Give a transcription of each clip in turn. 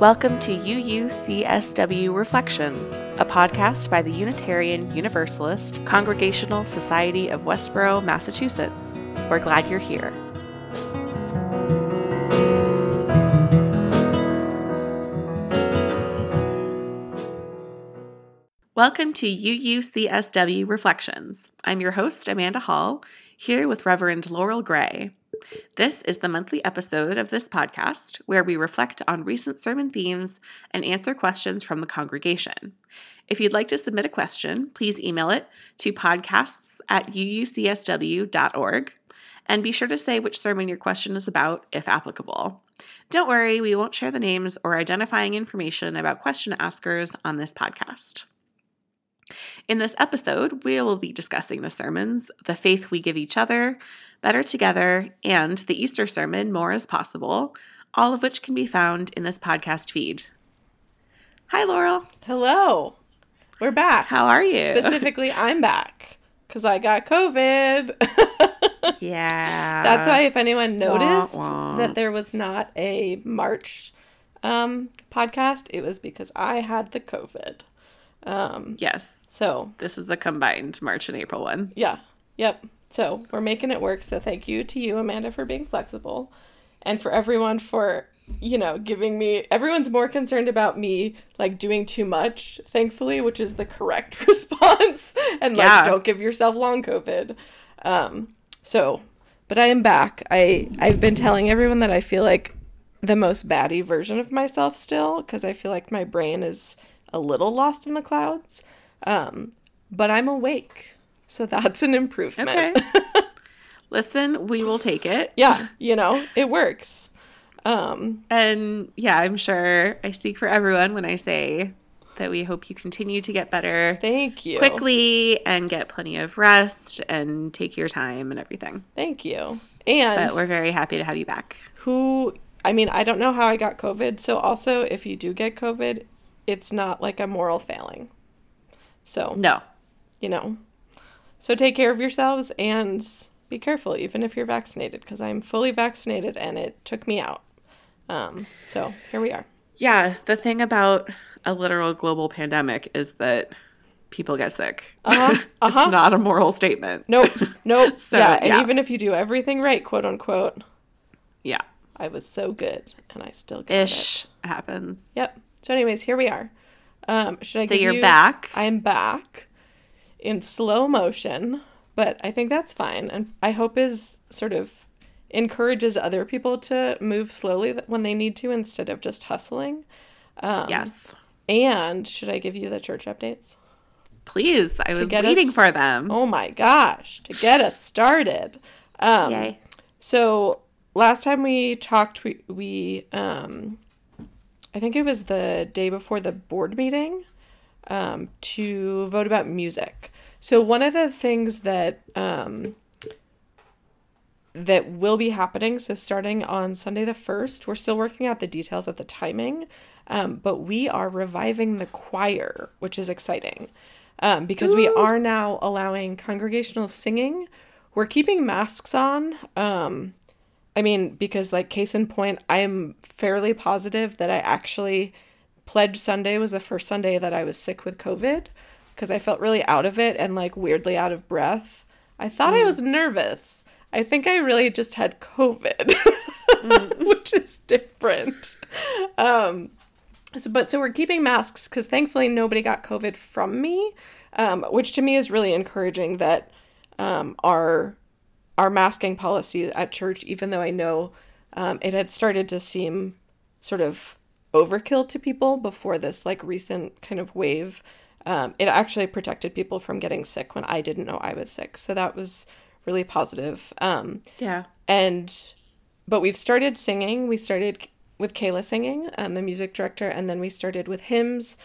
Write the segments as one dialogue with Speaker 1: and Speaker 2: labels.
Speaker 1: Welcome to UUCSW Reflections, a podcast by the Unitarian Universalist Congregational Society of Westborough, Massachusetts. We're glad you're here. Welcome to UUCSW Reflections. I'm your host, Amanda Hall, here with Reverend Laurel Gray. This is the monthly episode of this podcast where we reflect on recent sermon themes and answer questions from the congregation. If you'd like to submit a question, please email it to podcasts at uucsw.org and be sure to say which sermon your question is about if applicable. Don't worry, we won't share the names or identifying information about question askers on this podcast. In this episode, we will be discussing the sermons The Faith We Give Each Other, Better Together, and the Easter sermon, More as Possible, all of which can be found in this podcast feed. Hi, Laurel.
Speaker 2: Hello. We're back.
Speaker 1: How are you?
Speaker 2: Specifically, I'm back because I got COVID.
Speaker 1: yeah.
Speaker 2: That's why, if anyone noticed
Speaker 1: Wah, wah.
Speaker 2: that there was not a March um, podcast, it was because I had the COVID. Um,
Speaker 1: Yes.
Speaker 2: So,
Speaker 1: This is the combined March and April one.
Speaker 2: yeah. Yep. So, we're making it work. So, thank you to you, Amanda, for being flexible and for everyone for, you know, giving me. Everyone's more concerned about me, like, doing too much, thankfully, which is the correct response. and, like,
Speaker 1: Yeah.
Speaker 2: don't give yourself long COVID. Um, so, but I am back. I I've been telling everyone that I feel like the most baddie version of myself still because I feel like my brain is a little lost in the clouds. Um, but I'm awake. So that's an improvement.
Speaker 1: Okay. Listen, we will take it.
Speaker 2: yeah, you know, it works. Um,
Speaker 1: And yeah, I'm sure I speak for everyone when I say that we hope you continue to get better
Speaker 2: thank you.
Speaker 1: quickly and get plenty of rest and take your time and everything.
Speaker 2: Thank you. And
Speaker 1: But we're very happy to have you back.
Speaker 2: who I mean, I don't know how I got COVID. So also if you do get COVID, it's not like a moral failing. So
Speaker 1: No.
Speaker 2: you know. So take care of yourselves and be careful, even if you're vaccinated, because I'm fully vaccinated and it took me out. Um, so here we are.
Speaker 1: Yeah, the thing about a literal global pandemic is that people get sick.
Speaker 2: Uh-huh, uh-huh.
Speaker 1: it's not a moral statement.
Speaker 2: Nope, nope.
Speaker 1: So,
Speaker 2: yeah, and
Speaker 1: yeah.
Speaker 2: even if you do everything right, quote unquote,
Speaker 1: Yeah.
Speaker 2: I was so good and I still it.
Speaker 1: Ish happens.
Speaker 2: Yep. So, anyways, here we are. Um, should I?
Speaker 1: So
Speaker 2: give
Speaker 1: you're
Speaker 2: you-
Speaker 1: back.
Speaker 2: I'm back in slow motion, but I think that's fine, and I hope is sort of encourages other people to move slowly when they need to instead of just hustling. Um,
Speaker 1: yes.
Speaker 2: And should I give you the church updates?
Speaker 1: Please. I was waiting
Speaker 2: us-
Speaker 1: for them.
Speaker 2: Oh my gosh, to get us started. Um,
Speaker 1: Yay.
Speaker 2: So last time we talked, we, we um, I think it was the day before the board meeting, um, to vote about music. So one of the things that um, that will be happening, so starting on Sunday the first, we're still working out the details of the timing, um, but we are reviving the choir, which is exciting. Um, because we are now allowing congregational singing. We're keeping masks on. Um, I mean, because like case in point, I'm fairly positive that I actually Pledge Sunday was the first Sunday that I was sick with COVID because I felt really out of it and like weirdly out of breath. I thought I was nervous. I think I really just had COVID, which is different. Um, so, but so we're keeping masks because thankfully nobody got COVID from me, um, which to me is really encouraging that um, our our masking policy at church, even though I know um, it had started to seem sort of overkill to people before this like recent kind of wave, um, it actually protected people from getting sick when I didn't know I was sick. So that was really positive. Um,
Speaker 1: Yeah.
Speaker 2: and but we've started singing we started with kayla singing um, the music director and then we started with hymns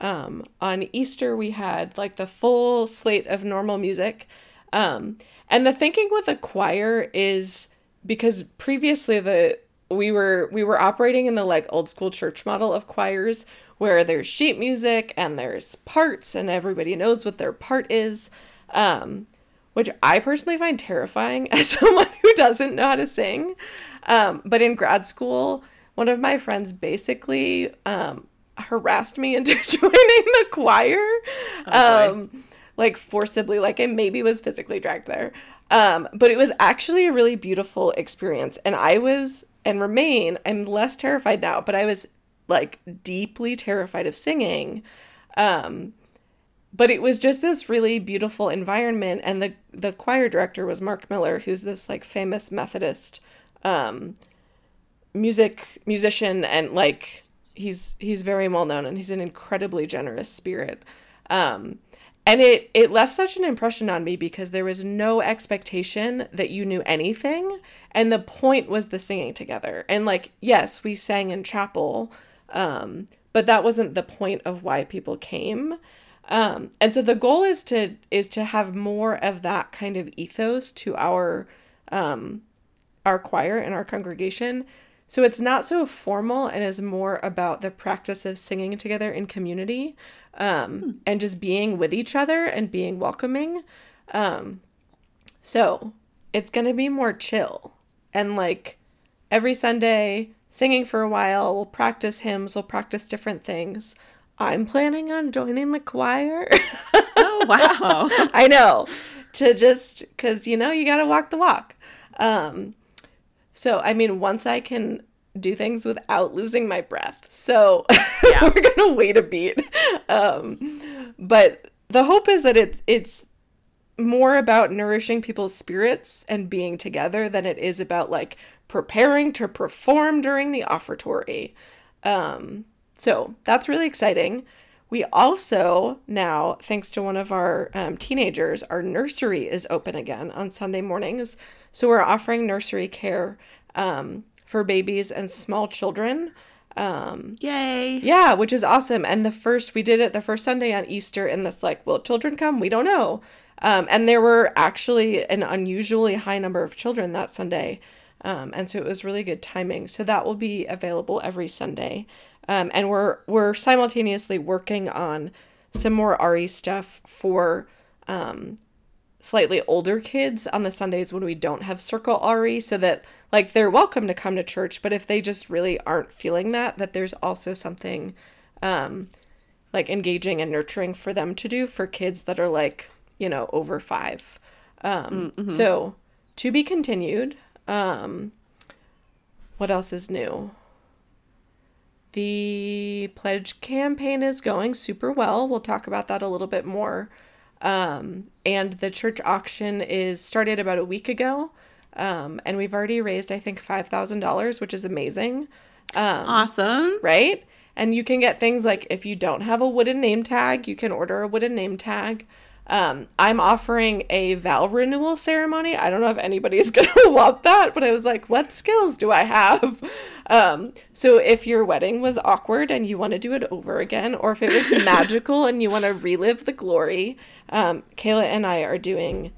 Speaker 2: um, on easter we had like the full slate of normal music um, and the thinking with the choir is because previously the we were we were operating in the like old school church model of choirs where there's sheet music and there's parts and everybody knows what their part is um, which I personally find terrifying as someone who doesn't know how to sing. Um, but in grad school, one of my friends basically um, harassed me into joining the choir.
Speaker 1: Oh,
Speaker 2: um, like forcibly, like I maybe was physically dragged there. Um, but it was actually a really beautiful experience. And I was and remain, I'm less terrified now, but I was like deeply terrified of singing. Um, but it was just this really beautiful environment and the the choir director was Mark Miller who's this like famous Methodist um music musician and like he's he's very well known and he's an incredibly generous spirit um and it it left such an impression on me because there was no expectation that you knew anything. And the point was the singing together. And like yes we sang in chapel um but that wasn't the point of why people came. Um and so the goal is to is to have more of that kind of ethos to our um our choir and our congregation so it's not so formal and is more about the practice of singing together in community um, and just being with each other and being welcoming. Um, so it's going to be more chill and like every Sunday, singing for a while. We'll practice hymns, we'll practice different things. I'm planning on joining the choir.
Speaker 1: Oh, wow.
Speaker 2: I know. To just because you know you got to walk the walk. Um, so I mean, once I can do things without losing my breath, so
Speaker 1: Yeah.
Speaker 2: we're gonna wait a beat. Um, but the hope is that it's it's more about nourishing people's spirits and being together than it is about like preparing to perform during the offertory. Um, so that's really exciting. We also now, thanks to one of our um, teenagers, our nursery is open again on Sunday mornings. So we're offering nursery care um, for babies and small children. Um,
Speaker 1: Yay.
Speaker 2: yeah, which is awesome. And the first, we did it the first Sunday on Easter, and this, like, will children come? We don't know. Um, and there were actually an unusually high number of children that Sunday. Um, and so it was really good timing. So that will be available every Sunday. Um, and we're we're simultaneously working on some more RE stuff for um, slightly older kids on the Sundays when we don't have circle RE so that like they're welcome to come to church but if they just really aren't feeling that that there's also something um like engaging and nurturing for them to do for kids that are like you know over 5 um so to be continued. Um what else is new the pledge campaign is going super well. We'll talk about that a little bit more. Um, and the church auction is started about a week ago. Um, and we've already raised, I think, $5,000, which is amazing. Um,
Speaker 1: Awesome.
Speaker 2: right? And you can get things like if you don't have a wooden name tag, you can order a wooden name tag. Um, I'm offering a vow renewal ceremony. I don't know if anybody's gonna want that, but I was like, what skills do I have? Um, so if your wedding was awkward and you want to do it over again, or if it was magical and you want to relive the glory, um, Kayla and I are doing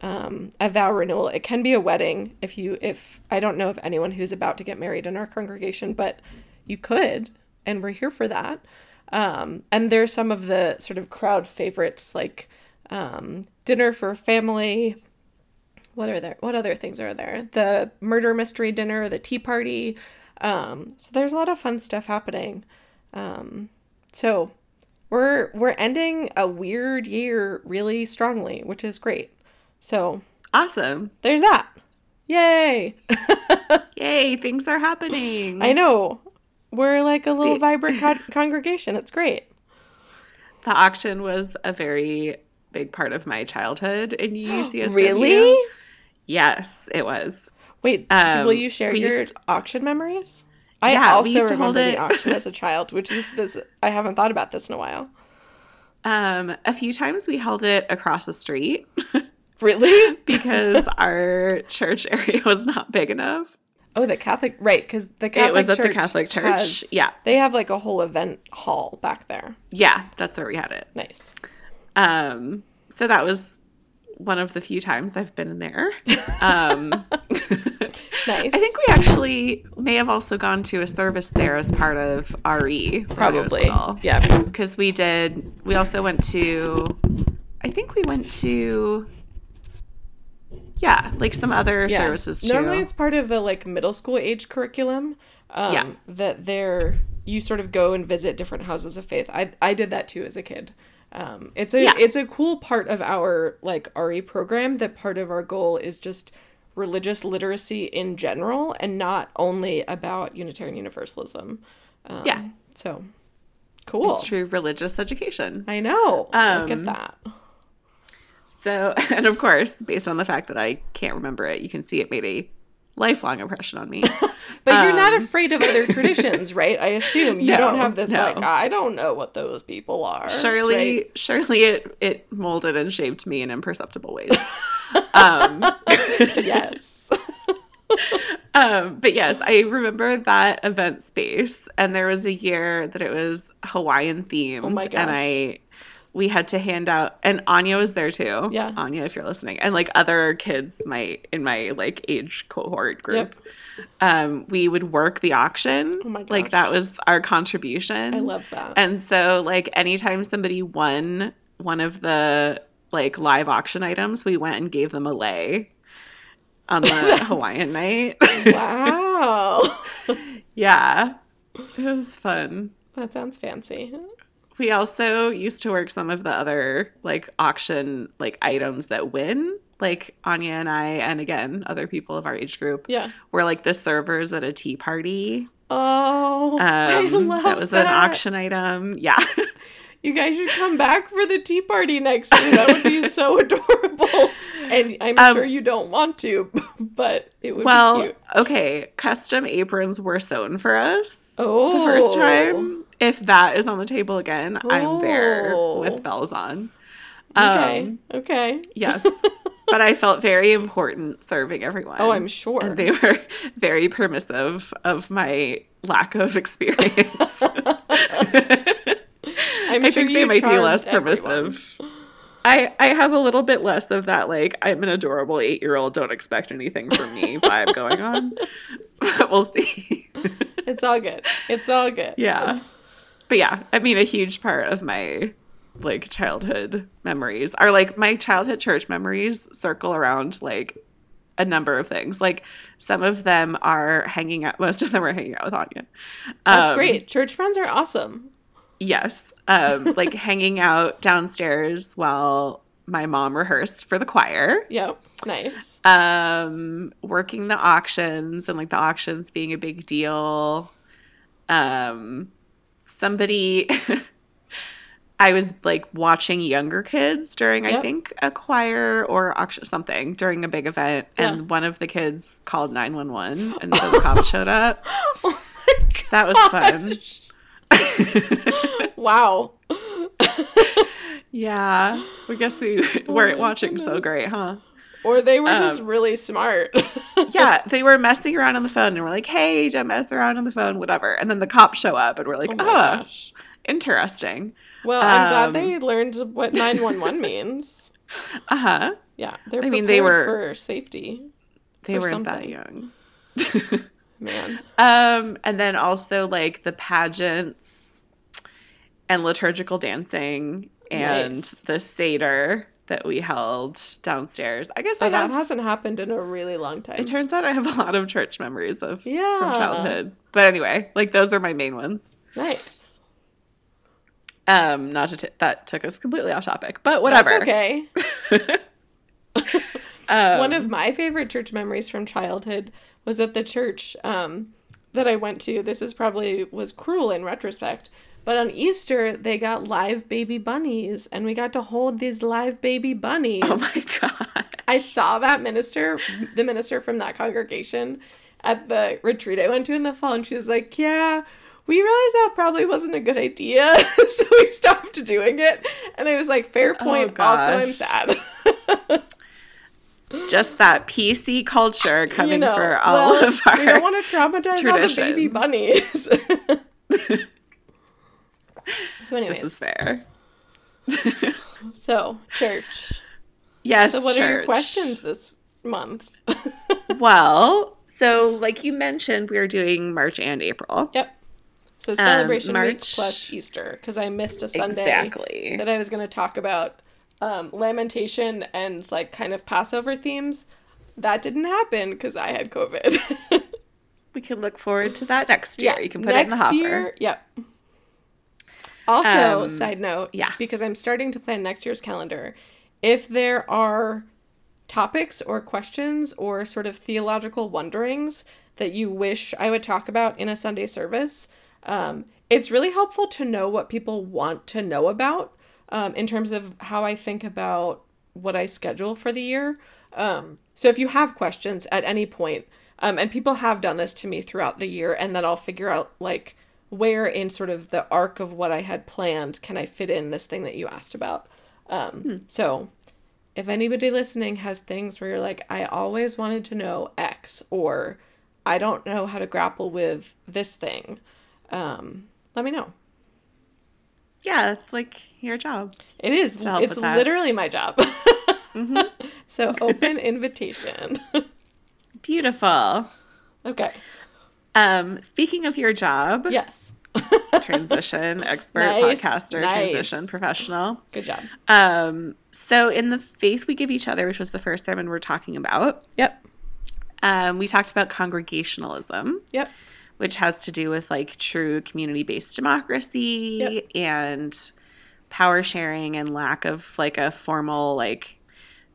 Speaker 2: um, a vow renewal. It can be a wedding if you if I don't know of anyone who's about to get married in our congregation, but you could, and we're here for that. Um, and there's some of the sort of crowd favorites like um, dinner for family. What are there? What other things are there? The murder mystery dinner, the tea party. Um, so there's a lot of fun stuff happening. Um, so we're we're ending a weird year really strongly, which is great. So
Speaker 1: Awesome.
Speaker 2: there's that. Yay!
Speaker 1: Yay, things are happening.
Speaker 2: I know. We're like a little vibrant con- congregation. It's great.
Speaker 1: The auction was a very big part of my childhood in UCSW.
Speaker 2: Really?
Speaker 1: Yes, it was.
Speaker 2: Wait,
Speaker 1: Um,
Speaker 2: will you share your
Speaker 1: used-
Speaker 2: auction memories? I
Speaker 1: Yeah,
Speaker 2: also
Speaker 1: used to hold
Speaker 2: remember
Speaker 1: it-
Speaker 2: the auction as a child, which is this. I haven't thought about this in a while.
Speaker 1: Um, a few times we held it across the street
Speaker 2: Really?
Speaker 1: because our church area was not big enough.
Speaker 2: Oh, the Catholic, right? Because the Catholic
Speaker 1: was at the
Speaker 2: Church
Speaker 1: Catholic church.
Speaker 2: has-
Speaker 1: Yeah.
Speaker 2: they have like a whole event hall back there.
Speaker 1: Yeah, that's where we had it.
Speaker 2: Nice.
Speaker 1: Um, so that was one of the few times I've been there. Um,
Speaker 2: Nice.
Speaker 1: I think we actually may have also gone to a service there as part of RE.
Speaker 2: probably. Yeah.
Speaker 1: Because we did, we also went to, I think we went to, yeah, like some other
Speaker 2: Yeah.
Speaker 1: services too.
Speaker 2: Normally, it's part of the like middle school age curriculum. Um,
Speaker 1: Yeah.
Speaker 2: That they're you sort of go and visit different houses of faith. I I did that too as a kid. Um, it's a
Speaker 1: Yeah.
Speaker 2: it's a cool part of our like RE program that part of our goal is just religious literacy in general and not only about Unitarian Universalism. Um,
Speaker 1: Yeah.
Speaker 2: So cool.
Speaker 1: It's true religious education.
Speaker 2: I know. Look at
Speaker 1: Um,
Speaker 2: that.
Speaker 1: So, and of course, based on the fact that I can't remember it, you can see it made a lifelong impression on me.
Speaker 2: But you're not
Speaker 1: um,
Speaker 2: afraid of other traditions, right? I assume you don't have this
Speaker 1: no.
Speaker 2: like I don't know what those people are.
Speaker 1: surely,
Speaker 2: right?
Speaker 1: surely it it molded and shaped me in imperceptible ways. um,
Speaker 2: yes.
Speaker 1: um, but yes, I remember that event space, and there was a year that it was Hawaiian themed,
Speaker 2: Oh my
Speaker 1: and. I we had to hand out, and Anya was there too.
Speaker 2: Yeah.
Speaker 1: Anya, if you're listening, and like other kids, my in my like age cohort group. Um, we would work the auction.
Speaker 2: Oh my
Speaker 1: Like that was our contribution.
Speaker 2: I love that.
Speaker 1: And so, like, anytime somebody won one of the like live auction items, we went and gave them a lei on the Hawaiian night.
Speaker 2: wow.
Speaker 1: yeah, it was fun.
Speaker 2: that sounds fancy.
Speaker 1: We also used to work some of the other like auction like items that win. Like Anya and I, and again, other people of our age group,
Speaker 2: Yeah.
Speaker 1: were like the servers at a tea party.
Speaker 2: Oh, I
Speaker 1: Um,
Speaker 2: love
Speaker 1: that was
Speaker 2: that.
Speaker 1: an auction item. Yeah.
Speaker 2: You guys should come back for the tea party next year. That would be so adorable. And I'm
Speaker 1: Um,
Speaker 2: sure you don't want to, but it would be
Speaker 1: Well, okay, custom aprons were sewn for us
Speaker 2: Oh,
Speaker 1: the first time. If that is on the table again, I'm there
Speaker 2: Oh.
Speaker 1: with bells on.
Speaker 2: Okay.
Speaker 1: Um,
Speaker 2: okay.
Speaker 1: yes. but I felt very important serving everyone.
Speaker 2: Oh, I'm sure.
Speaker 1: And they were very permissive of my lack of experience.
Speaker 2: I'm
Speaker 1: I
Speaker 2: sure
Speaker 1: think they might be less
Speaker 2: everyone.
Speaker 1: permissive. I, I have a little bit less of that like I'm an adorable eight year old don't expect anything from me vibe going on but we'll see
Speaker 2: It's all good. It's all good.
Speaker 1: yeah but yeah I mean a huge part of my like childhood memories are like my childhood church memories circle around like a number of things like some of them are hanging out most of them are hanging out with Anya
Speaker 2: That's
Speaker 1: Um,
Speaker 2: great. Church friends are awesome.
Speaker 1: Yes. Um, like hanging out downstairs while my mom rehearsed for the choir.
Speaker 2: Yep. Nice.
Speaker 1: Um, working the auctions and like the auctions being a big deal. Um, somebody I was like watching younger kids during I think a choir or auction something during a big event and
Speaker 2: Yeah.
Speaker 1: one of the kids called 911 and so the cops showed up.
Speaker 2: Oh.
Speaker 1: That was fun.
Speaker 2: Wow.
Speaker 1: Yeah, I guess we weren't
Speaker 2: my
Speaker 1: watching so great, huh?
Speaker 2: Or they were just
Speaker 1: Um,
Speaker 2: really smart.
Speaker 1: Yeah, they were messing around on the phone and we're like, hey, don't mess around on the phone, whatever. And then the cops show up and we're like,
Speaker 2: Oh
Speaker 1: oh, interesting.
Speaker 2: Well, I'm glad
Speaker 1: Um,
Speaker 2: they learned what 911 means.
Speaker 1: Uh huh.
Speaker 2: Yeah, they're
Speaker 1: I mean, they were-
Speaker 2: for safety.
Speaker 1: They weren't that young.
Speaker 2: Man.
Speaker 1: um, and then also like the pageants and liturgical dancing and
Speaker 2: Nice.
Speaker 1: the Seder that we held downstairs. I guess
Speaker 2: Oh, that
Speaker 1: have
Speaker 2: hasn't happened in a really long time.
Speaker 1: It turns out I have a lot of church memories of
Speaker 2: Yeah.
Speaker 1: from childhood. But anyway, like those are my main ones.
Speaker 2: nice.
Speaker 1: Um, not to t- that took us completely off topic, but whatever.
Speaker 2: That's okay.
Speaker 1: Um,
Speaker 2: One of my favorite church memories from childhood was at the church um, that I went to. This is probably was cruel in retrospect, but on Easter they got live baby bunnies, and we got to hold these live baby bunnies.
Speaker 1: oh my god.
Speaker 2: I saw that minister, the minister from that congregation, at the retreat I went to in the fall, and she was like, "Yeah." We realized that probably wasn't a good idea, so we stopped doing it. And I was like, fair oh, point. Oh also, I'm sad.
Speaker 1: It's just that PC culture coming
Speaker 2: you know,
Speaker 1: for all
Speaker 2: well,
Speaker 1: of our
Speaker 2: we don't want to traumatize all the baby bunnies. so, anyways,
Speaker 1: This is fair.
Speaker 2: so church.
Speaker 1: Yes.
Speaker 2: So, what are your questions this month?
Speaker 1: Well, so like you mentioned, we are doing March and April.
Speaker 2: yep. So celebration week
Speaker 1: March-
Speaker 2: plus Easter because I missed a Sunday
Speaker 1: Exactly.
Speaker 2: that I was going to talk about um, lamentation and like kind of Passover themes. That didn't happen because I had COVID.
Speaker 1: We can look forward to that next year. Yeah, you can put it in the hopper.
Speaker 2: Year, yep. Also,
Speaker 1: Um,
Speaker 2: side note,
Speaker 1: yeah.
Speaker 2: because I'm starting to plan next year's calendar. If there are topics or questions or sort of theological wonderings that you wish I would talk about in a Sunday service, um, it's really helpful to know what people want to know about um, in terms of how I think about what I schedule for the year. Um, so if you have questions at any point, um, and people have done this to me throughout the year, and then I'll figure out like where in sort of the arc of what I had planned can I fit in this thing that you asked about. Um, So if anybody listening has things where you're like, I always wanted to know X, or I don't know how to grapple with this thing, um, let me know.
Speaker 1: Yeah, it's like your job.
Speaker 2: It is. It's literally my job. so open invitation.
Speaker 1: Beautiful.
Speaker 2: okay.
Speaker 1: Um, speaking of your job,
Speaker 2: Yes.
Speaker 1: transition expert,
Speaker 2: Nice,
Speaker 1: podcaster,
Speaker 2: nice.
Speaker 1: transition professional.
Speaker 2: Good job.
Speaker 1: Um, so in the faith we give each other, which was the first sermon we're talking about,
Speaker 2: Yep.
Speaker 1: um, we talked about congregationalism,
Speaker 2: Yep.
Speaker 1: which has to do with like true community-based democracy
Speaker 2: Yep.
Speaker 1: and power sharing and lack of like a formal like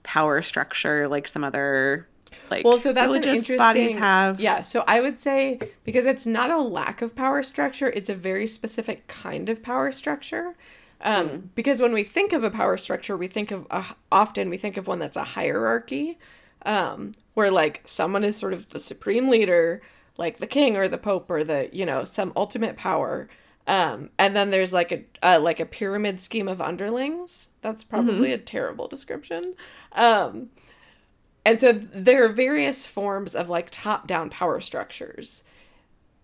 Speaker 1: power structure like some other like
Speaker 2: Well, so that's an
Speaker 1: religious
Speaker 2: interesting.
Speaker 1: bodies have.
Speaker 2: Yeah. So I would say because it's not a lack of power structure, it's a very specific kind of power structure. Um,
Speaker 1: Hmm.
Speaker 2: Because when we think of a power structure, we think of a, often we think of one that's a hierarchy, um, where like someone is sort of the supreme leader, like the king or the pope or the you know some ultimate power. Um, and then there's like a uh, like a pyramid scheme of underlings. That's probably a terrible description. And so there are various forms of like top down power structures.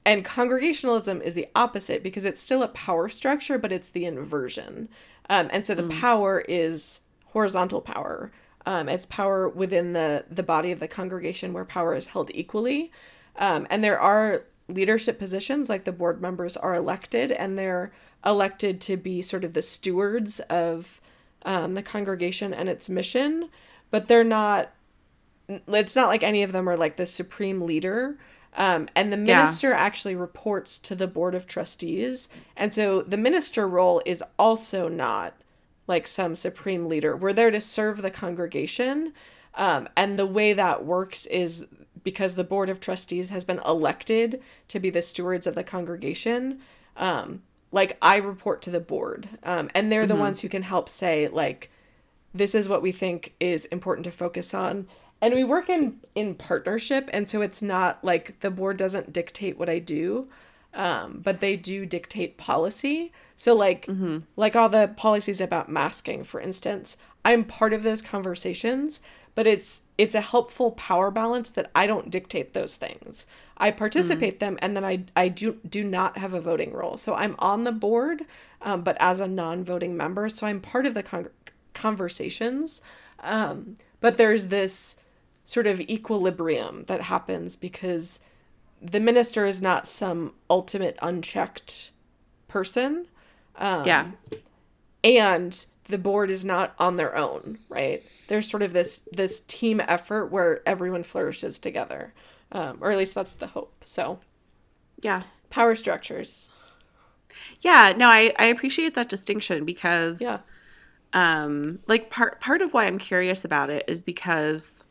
Speaker 2: And congregationalism is the opposite because it's still a power structure, but it's the inversion. Um, and so the power is horizontal power. Um, it's power within the, the body of the congregation where power is held equally. Um, and there are leadership positions, like the board members are elected, and they're elected to be sort of the stewards of um, the congregation and its mission, but they're not it's not like any of them are like the supreme leader. Um, and the
Speaker 1: Yeah.
Speaker 2: minister actually reports to the board of trustees. And so the minister role is also not like some supreme leader. We're there to serve the congregation. Um, and the way that works is because the board of trustees has been elected to be the stewards of the congregation. Um, like I report to the board, um, and they're the ones who can help say like, this is what we think is important to focus on and we work in in partnership and so it's not like the board doesn't dictate what i do um, but they do dictate policy. So like like all the policies about masking for instance i'm part of those conversations but it's it's a helpful power balance that i don't dictate those things. I participate them and then i i do do not have a voting role. So i'm on the board um, but as a non-voting member so i'm part of the con- conversations. Um, but there's this sort of equilibrium that happens because the minister is not some ultimate unchecked person. Um,
Speaker 1: yeah.
Speaker 2: and the board is not on their own right? There's sort of this this team effort where everyone flourishes together. Um, or at least that's the hope. So
Speaker 1: Yeah.
Speaker 2: power structures.
Speaker 1: Yeah, no, I, I appreciate that distinction because
Speaker 2: yeah.
Speaker 1: um like part part of why I'm curious about it is because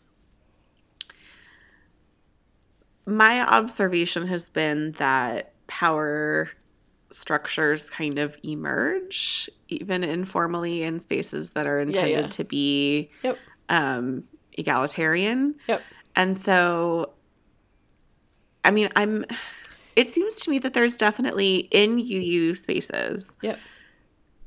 Speaker 1: my observation has been that power structures kind of emerge even informally in spaces that are intended
Speaker 2: yeah.
Speaker 1: to be
Speaker 2: yep.
Speaker 1: um egalitarian.
Speaker 2: Yep.
Speaker 1: And so i mean i'm it seems to me that there's definitely in uu spaces
Speaker 2: yep.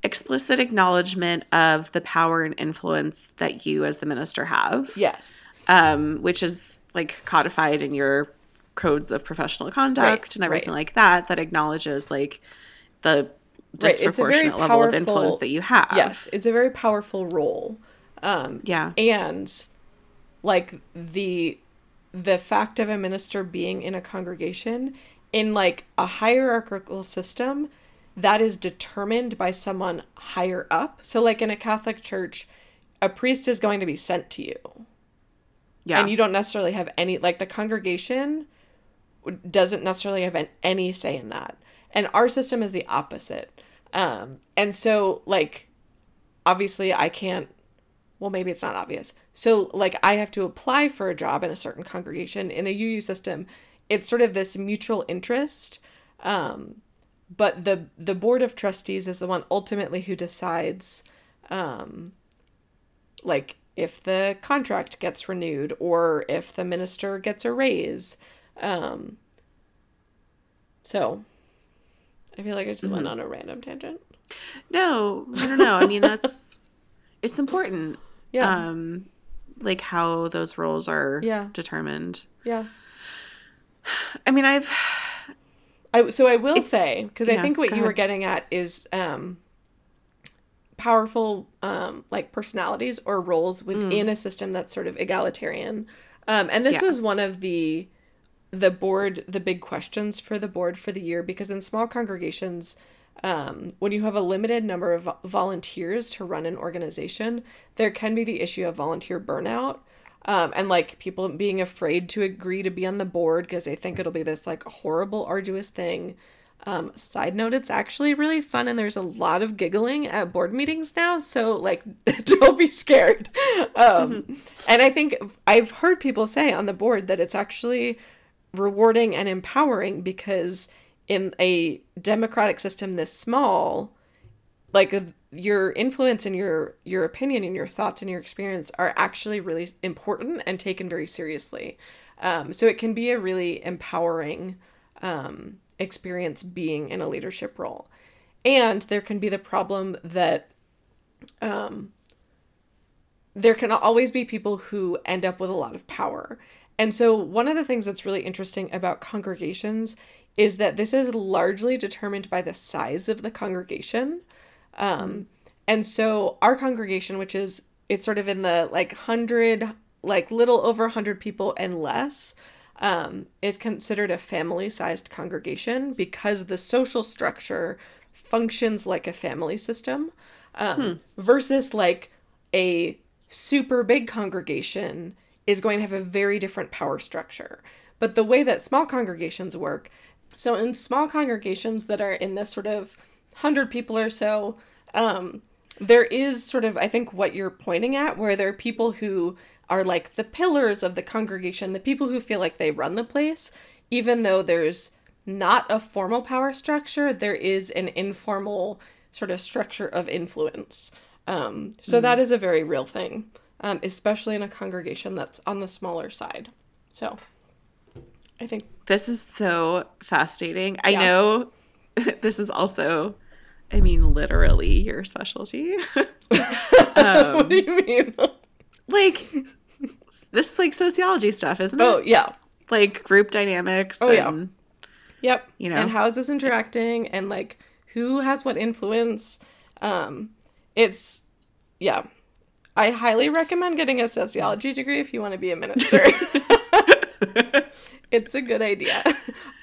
Speaker 1: explicit acknowledgement of the power and influence that you as the minister have.
Speaker 2: Yes.
Speaker 1: Um, which is like codified in your codes of professional conduct
Speaker 2: Right,
Speaker 1: and everything
Speaker 2: right.
Speaker 1: like that that acknowledges like the
Speaker 2: Right, it's a very
Speaker 1: disproportionate level of influence that you have.
Speaker 2: Yes it's a very powerful role. Um
Speaker 1: yeah.
Speaker 2: and like the the fact of a minister being in a congregation in like a hierarchical system that is determined by someone higher up. So like in a catholic church a priest is going to be sent to you.
Speaker 1: Yeah.
Speaker 2: And you don't necessarily have any like the congregation doesn't necessarily have any say in that. And our system is the opposite. Um, and so, like, obviously, I can't, well, maybe it's not obvious. So, like, I have to apply for a job in a certain congregation. In a UU system, it's sort of this mutual interest. Um, but the the board of trustees is the one ultimately who decides um, like if the contract gets renewed or if the minister gets a raise. Um, so I feel like I just mm-hmm. went on a random tangent.
Speaker 1: No, I don't know. I mean, that's it's important. Yeah. Um, like how those roles are yeah. determined.
Speaker 2: Yeah.
Speaker 1: I mean, I've.
Speaker 2: I so I will say because yeah, I think what you ahead. were getting at is um powerful um, like personalities or roles within mm. a system that's sort of egalitarian. Um, and this yeah. was one of the the board the big questions for the board for the year because in small congregations um, when you have a limited number of volunteers to run an organization there can be the issue of volunteer burnout um, and like people being afraid to agree to be on the board because they think it'll be this like horrible arduous thing um, side note, it's actually really fun and there's a lot of giggling at board meetings now. So, like, don't be scared. Um, and I think I've heard people say on the board that it's actually rewarding and empowering because in a democratic system this small, like, your influence and your your opinion and your thoughts and your experience are actually really important and taken very seriously. Um, so it can be a really empowering um, experience being in a leadership role. And there can be the problem that um, there can always be people who end up with a lot of power. And so, one of the things that's really interesting about congregations is that this is largely determined by the size of the congregation. Um, and so, our congregation, which is it's sort of in the like hundred, like little over hundred people and less, um, is considered a family sized congregation because the social structure functions like a family system um, hmm. versus like a super big congregation is going to have a very different power structure. But the way that small congregations work, so in small congregations that are in this sort of 100 people or so, um, there is sort of, I think, what you're pointing at, where there are people who are like the pillars of the congregation, the people who feel like they run the place, even though there's not a formal power structure, there is an informal sort of structure of influence. Um, so mm. that is a very real thing, um, especially in a congregation that's on the smaller side. So I think
Speaker 1: this is so fascinating. I know this is also, I mean, literally your specialty. um, what do you mean? like this is like sociology stuff, isn't it?
Speaker 2: Oh yeah.
Speaker 1: Like group dynamics. Oh and,
Speaker 2: yeah. Yep. You know. And how is this interacting and like who has what influence? Um it's yeah. I highly recommend getting a sociology degree if you want to be a minister. it's a good idea.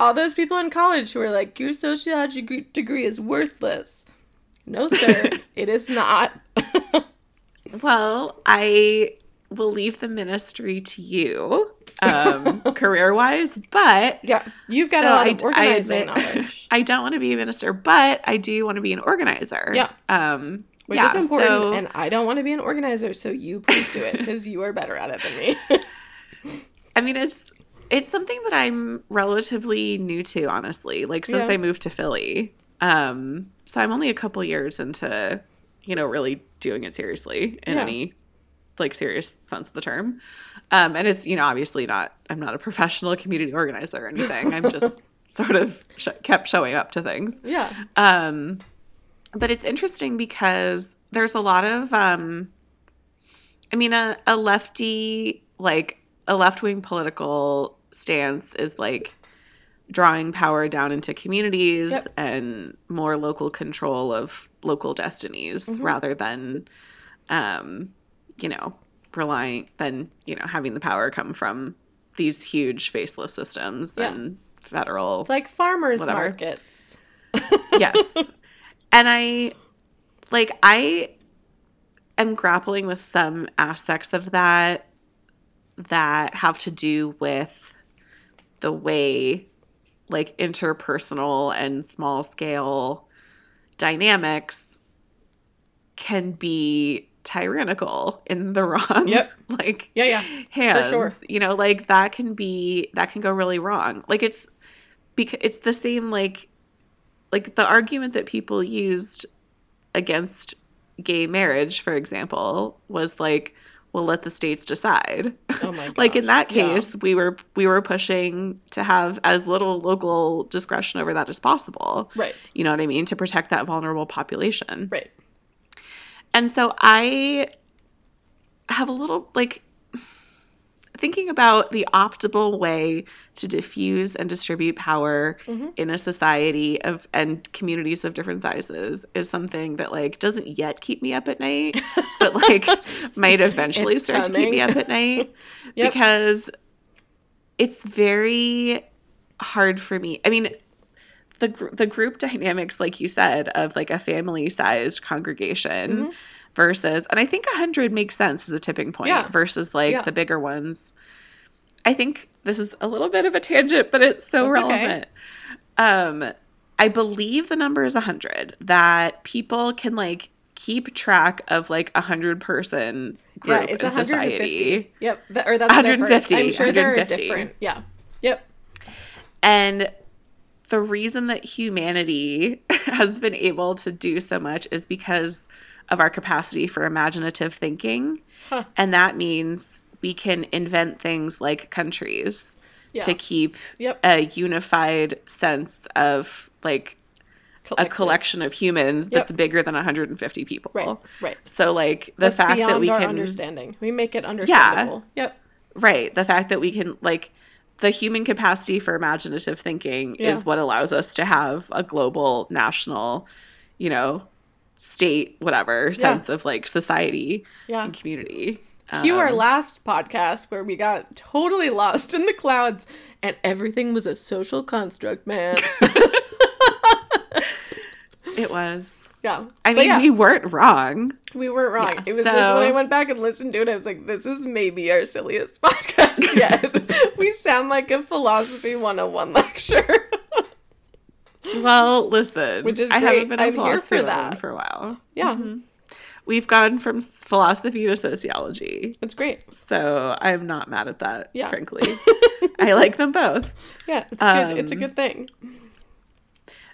Speaker 2: All those people in college who are like, your sociology degree is worthless. No, sir, it is not.
Speaker 1: Well, I will leave the ministry to you, um, career wise, but
Speaker 2: yeah, you've got so a lot of organizing I, knowledge.
Speaker 1: I don't want to be a minister, but I do want to be an organizer.
Speaker 2: Yeah.
Speaker 1: Um,
Speaker 2: which yeah, is important. So, and I don't want to be an organizer, so you please do it because you are better at it than
Speaker 1: me. I mean, it's it's something that I'm relatively new to, honestly. Like since yeah. I moved to Philly, um, so I'm only a couple years into you know, really doing it seriously in yeah. any like serious sense of the term. Um, and it's, you know, obviously not, I'm not a professional community organizer or anything. I'm just sort of sh- kept showing up to things.
Speaker 2: Yeah.
Speaker 1: Um, but it's interesting because there's a lot of, um, I mean, a, a lefty, like a left wing political stance is like drawing power down into communities yep. and more local control of local destinies mm-hmm. rather than um you know relying than you know having the power come from these huge faceless systems yeah. and federal
Speaker 2: it's like farmers whatever. markets
Speaker 1: yes and i like i am grappling with some aspects of that that have to do with the way like interpersonal and small scale dynamics can be tyrannical in the wrong
Speaker 2: Yep.
Speaker 1: like
Speaker 2: Yeah, yeah.
Speaker 1: hands
Speaker 2: sure.
Speaker 1: you know like that can be that can go really wrong like it's because it's the same like like the argument that people used against gay marriage for example was like well let the states decide
Speaker 2: Oh my
Speaker 1: like in
Speaker 2: gosh.
Speaker 1: that
Speaker 2: Yeah.
Speaker 1: case we were we were pushing to have as little local discretion over that as possible
Speaker 2: Right.
Speaker 1: you know what i mean to protect that vulnerable population
Speaker 2: Right.
Speaker 1: and so I have a little like thinking about the optimal way to diffuse and distribute power
Speaker 2: Mm-hmm.
Speaker 1: in a society of and communities of different sizes is something that like doesn't yet keep me up at night, but like might eventually
Speaker 2: It's
Speaker 1: start to keep me up at night
Speaker 2: Yep.
Speaker 1: because it's very hard for me. I mean, the gr- the group dynamics, like you said, of like a family sized congregation
Speaker 2: Mm-hmm.
Speaker 1: Versus, and I think a hundred makes sense as a tipping point
Speaker 2: Yeah.
Speaker 1: versus like
Speaker 2: Yeah.
Speaker 1: the bigger ones. I think this is a little bit of a tangent, but it's so
Speaker 2: That's okay.
Speaker 1: relevant. Um, I believe the number is a hundred that people can like keep track of like a hundred person group
Speaker 2: yeah, it's
Speaker 1: in
Speaker 2: 150.
Speaker 1: society.
Speaker 2: Yep. Or that's what I've
Speaker 1: 150,
Speaker 2: I'm sure there are different. Yeah. Yep.
Speaker 1: And the reason that humanity has been able to do so much is because of our capacity for imaginative thinking.
Speaker 2: Huh.
Speaker 1: And that means we can invent things like countries
Speaker 2: Yeah.
Speaker 1: to keep
Speaker 2: Yep.
Speaker 1: a unified sense of like a collection of humans
Speaker 2: Yep.
Speaker 1: that's bigger than 150 people.
Speaker 2: Right. Right.
Speaker 1: So like the
Speaker 2: That's
Speaker 1: fact that we
Speaker 2: our
Speaker 1: can
Speaker 2: understanding. We make it understandable. Yep.
Speaker 1: Right. The fact that we can like the human capacity for imaginative thinking
Speaker 2: Yeah.
Speaker 1: is what allows us to have a global, national, you know, state, whatever sense of like society
Speaker 2: Yeah.
Speaker 1: and community.
Speaker 2: Cue our
Speaker 1: Um,
Speaker 2: last podcast where we got totally lost in the clouds and everything was a social construct, man.
Speaker 1: it was.
Speaker 2: yeah.
Speaker 1: I
Speaker 2: But
Speaker 1: mean,
Speaker 2: yeah,
Speaker 1: we weren't wrong.
Speaker 2: we weren't wrong.
Speaker 1: yeah,
Speaker 2: it was just when I went back and listened to it, I was like, this is maybe our silliest podcast yet. we sound like a philosophy 101 lecture.
Speaker 1: Well, listen,
Speaker 2: Which is
Speaker 1: I
Speaker 2: great.
Speaker 1: haven't been a
Speaker 2: I'm here
Speaker 1: philosophy
Speaker 2: for that.
Speaker 1: for a while.
Speaker 2: yeah.
Speaker 1: We've gone from philosophy to sociology,
Speaker 2: It's great.
Speaker 1: so I'm not mad at that.
Speaker 2: Yeah.
Speaker 1: frankly, I like them both.
Speaker 2: Yeah, it's good. It's a
Speaker 1: Um,
Speaker 2: good thing.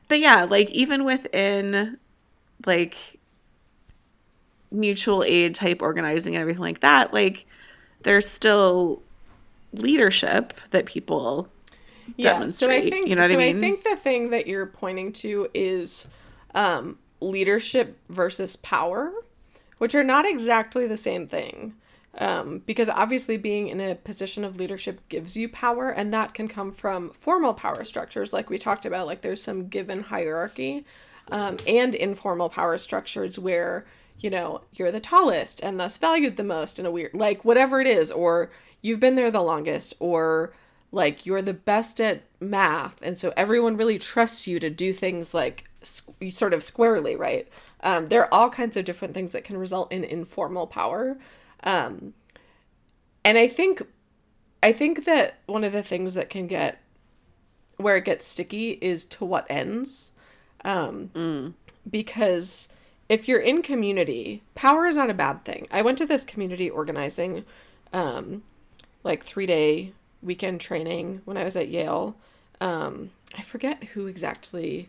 Speaker 1: but yeah, like even within like mutual aid type organizing and everything like that, like there's still leadership that people
Speaker 2: Yeah. So I think
Speaker 1: you know what I
Speaker 2: so
Speaker 1: mean?
Speaker 2: I think the thing that you're pointing to is um, leadership versus power, which are not exactly the same thing. Um, because obviously being in a position of leadership gives you power, and that can come from formal power structures, like we talked about. Like there's some given hierarchy, um, and informal power structures where you know you're the tallest and thus valued the most in a weird like whatever it is, or you've been there the longest, or like you're the best at math and so everyone really trusts you to do things like sort of squarely right? Um, there are all kinds of different things that can result in informal power. Um, and i think i think that one of the things that can get where it gets sticky is to what ends. Um, because if you're in community power is not a bad thing. I went to this community organizing um, like three day weekend training when I was at Yale. Um, I forget who exactly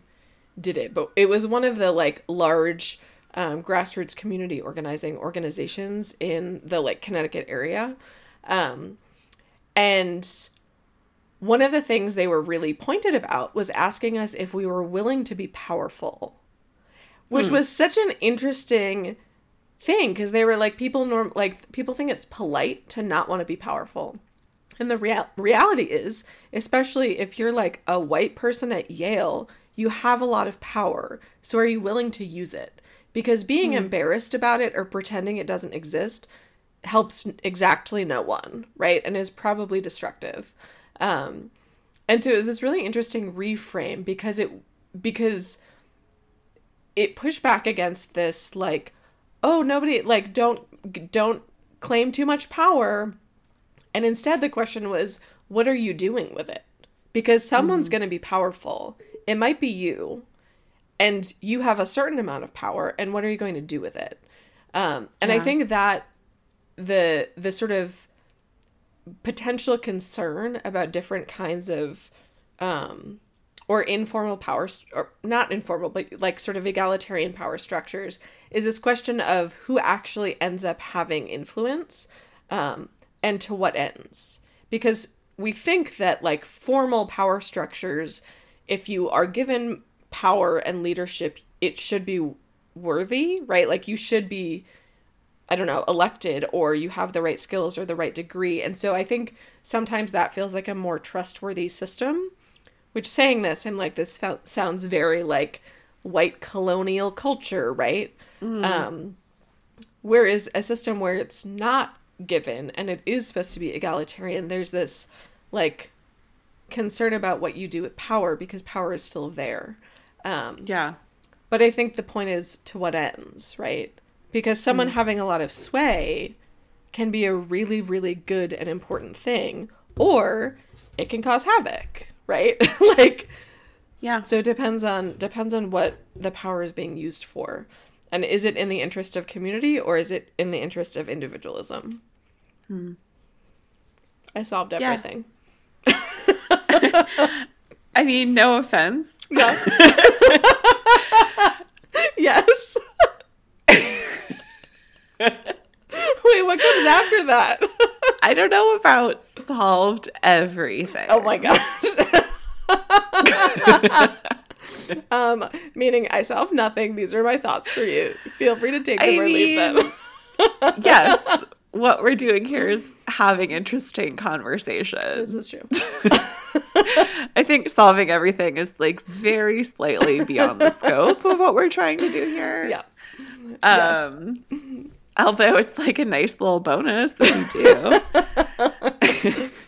Speaker 2: did it, but it was one of the like large um, grassroots community organizing organizations in the like Connecticut area. Um, and one of the things they were really pointed about was asking us if we were willing to be powerful, which was such an interesting thing because they were like people norm like people think it's polite to not want to be powerful and the real- reality is especially if you're like a white person at Yale you have a lot of power. So are you willing to use it? Because being embarrassed about it or pretending it doesn't exist helps exactly no one right? And is probably destructive. Um and so it was this really interesting reframe because it because it pushed back against this like oh nobody like don't don't claim too much power and instead the question was what are you doing with it because someone's going to be powerful. It might be you, and you have a certain amount of power. And what are you going to do with it? Um, and I think that the the sort of potential concern about different kinds of um, or informal power st- or not informal but like sort of egalitarian power structures is this question of who actually ends up having influence um, and to what ends because we think that like formal power structures if you are given power and leadership it should be worthy right like you should be I don't know, elected or you have the right skills or the right degree. And so I think sometimes that feels like a more trustworthy system. Which saying this, I'm like, this sounds very like white colonial culture, right? Um, whereas a system where it's not given and it is supposed to be egalitarian, there's this like concern about what you do with power because power is still there. Um,
Speaker 1: Yeah.
Speaker 2: but I think the point is to what ends, right? Because someone having a lot of sway can be a really, really good and important thing, or it can cause havoc, right? like,
Speaker 1: Yeah.
Speaker 2: so it depends on depends on what the power is being used for, and is it in the interest of community or is it in the interest of individualism? I solved
Speaker 1: Yeah.
Speaker 2: everything.
Speaker 1: I mean, no offense.
Speaker 2: Yeah. yes. Wait, what comes after that?
Speaker 1: I don't know about solved everything.
Speaker 2: oh my god. um, meaning I solved nothing. These are my thoughts for you. Feel free to take them
Speaker 1: I
Speaker 2: or leave them.
Speaker 1: yes. What we're doing here is having interesting conversations.
Speaker 2: this is true.
Speaker 1: I think solving everything is like very slightly beyond the scope of what we're trying to do here.
Speaker 2: Yeah.
Speaker 1: Um, although it's like a nice little bonus if you do.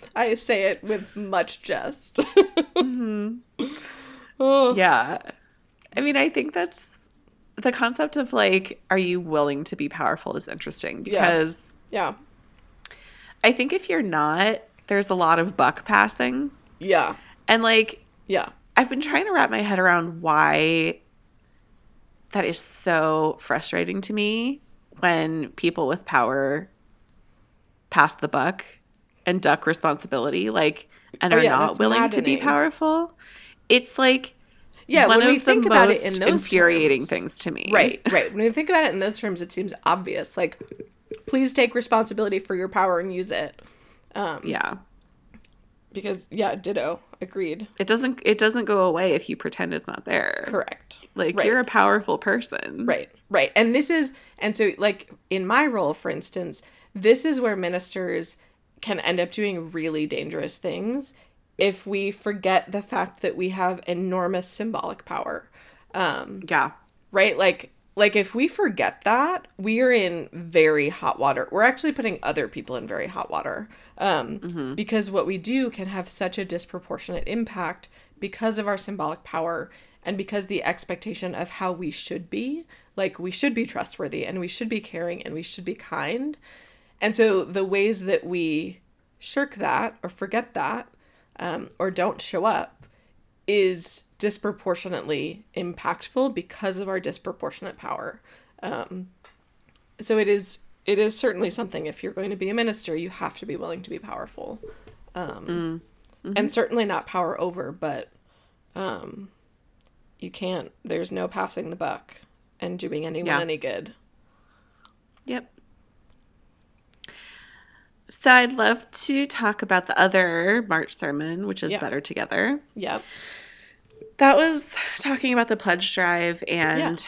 Speaker 2: I say it with much jest. oh,
Speaker 1: yeah. I mean, I think that's the concept of like, are you willing to be powerful is interesting because
Speaker 2: yeah.
Speaker 1: I think if you're not, there's a lot of buck passing.
Speaker 2: Yeah.
Speaker 1: And like,
Speaker 2: Yeah.
Speaker 1: I've been trying to wrap my head around why that is so frustrating to me when people with power pass the buck and duck responsibility, like, and
Speaker 2: Oh,
Speaker 1: are
Speaker 2: yeah,
Speaker 1: not willing to be powerful. It's like
Speaker 2: Yeah,
Speaker 1: one
Speaker 2: when we think about it in those
Speaker 1: infuriating
Speaker 2: terms-
Speaker 1: things to me.
Speaker 2: Right, right. When you think about it in those terms, it seems obvious. Like, please take responsibility for your power and use it. Um,
Speaker 1: Yeah.
Speaker 2: Because yeah, ditto. Agreed.
Speaker 1: It doesn't it doesn't go away if you pretend it's not there.
Speaker 2: Correct.
Speaker 1: Like
Speaker 2: Right.
Speaker 1: you're a powerful person.
Speaker 2: Right, right. And this is, and so, like, in my role, for instance, this is where ministers can end up doing really dangerous things if we forget the fact that we have enormous symbolic power. Um,
Speaker 1: Yeah.
Speaker 2: right? Like, like if we forget that, we are in very hot water. We're actually putting other people in very hot water. Um, because what we do can have such a disproportionate impact because of our symbolic power and because the expectation of how we should be, like we should be trustworthy and we should be caring and we should be kind. And so the ways that we shirk that or forget that um, or don't show up is disproportionately impactful because of our disproportionate power. Um, so it is it is certainly something if you're going to be a minister, you have to be willing to be powerful. Um, And certainly not power over, but um, you can't, there's no passing the buck and doing anyone
Speaker 1: Yeah.
Speaker 2: any good.
Speaker 1: Yep. So I'd love to talk about the other March sermon, which is
Speaker 2: Yeah.
Speaker 1: Better Together.
Speaker 2: Yep.
Speaker 1: That was talking about the pledge drive and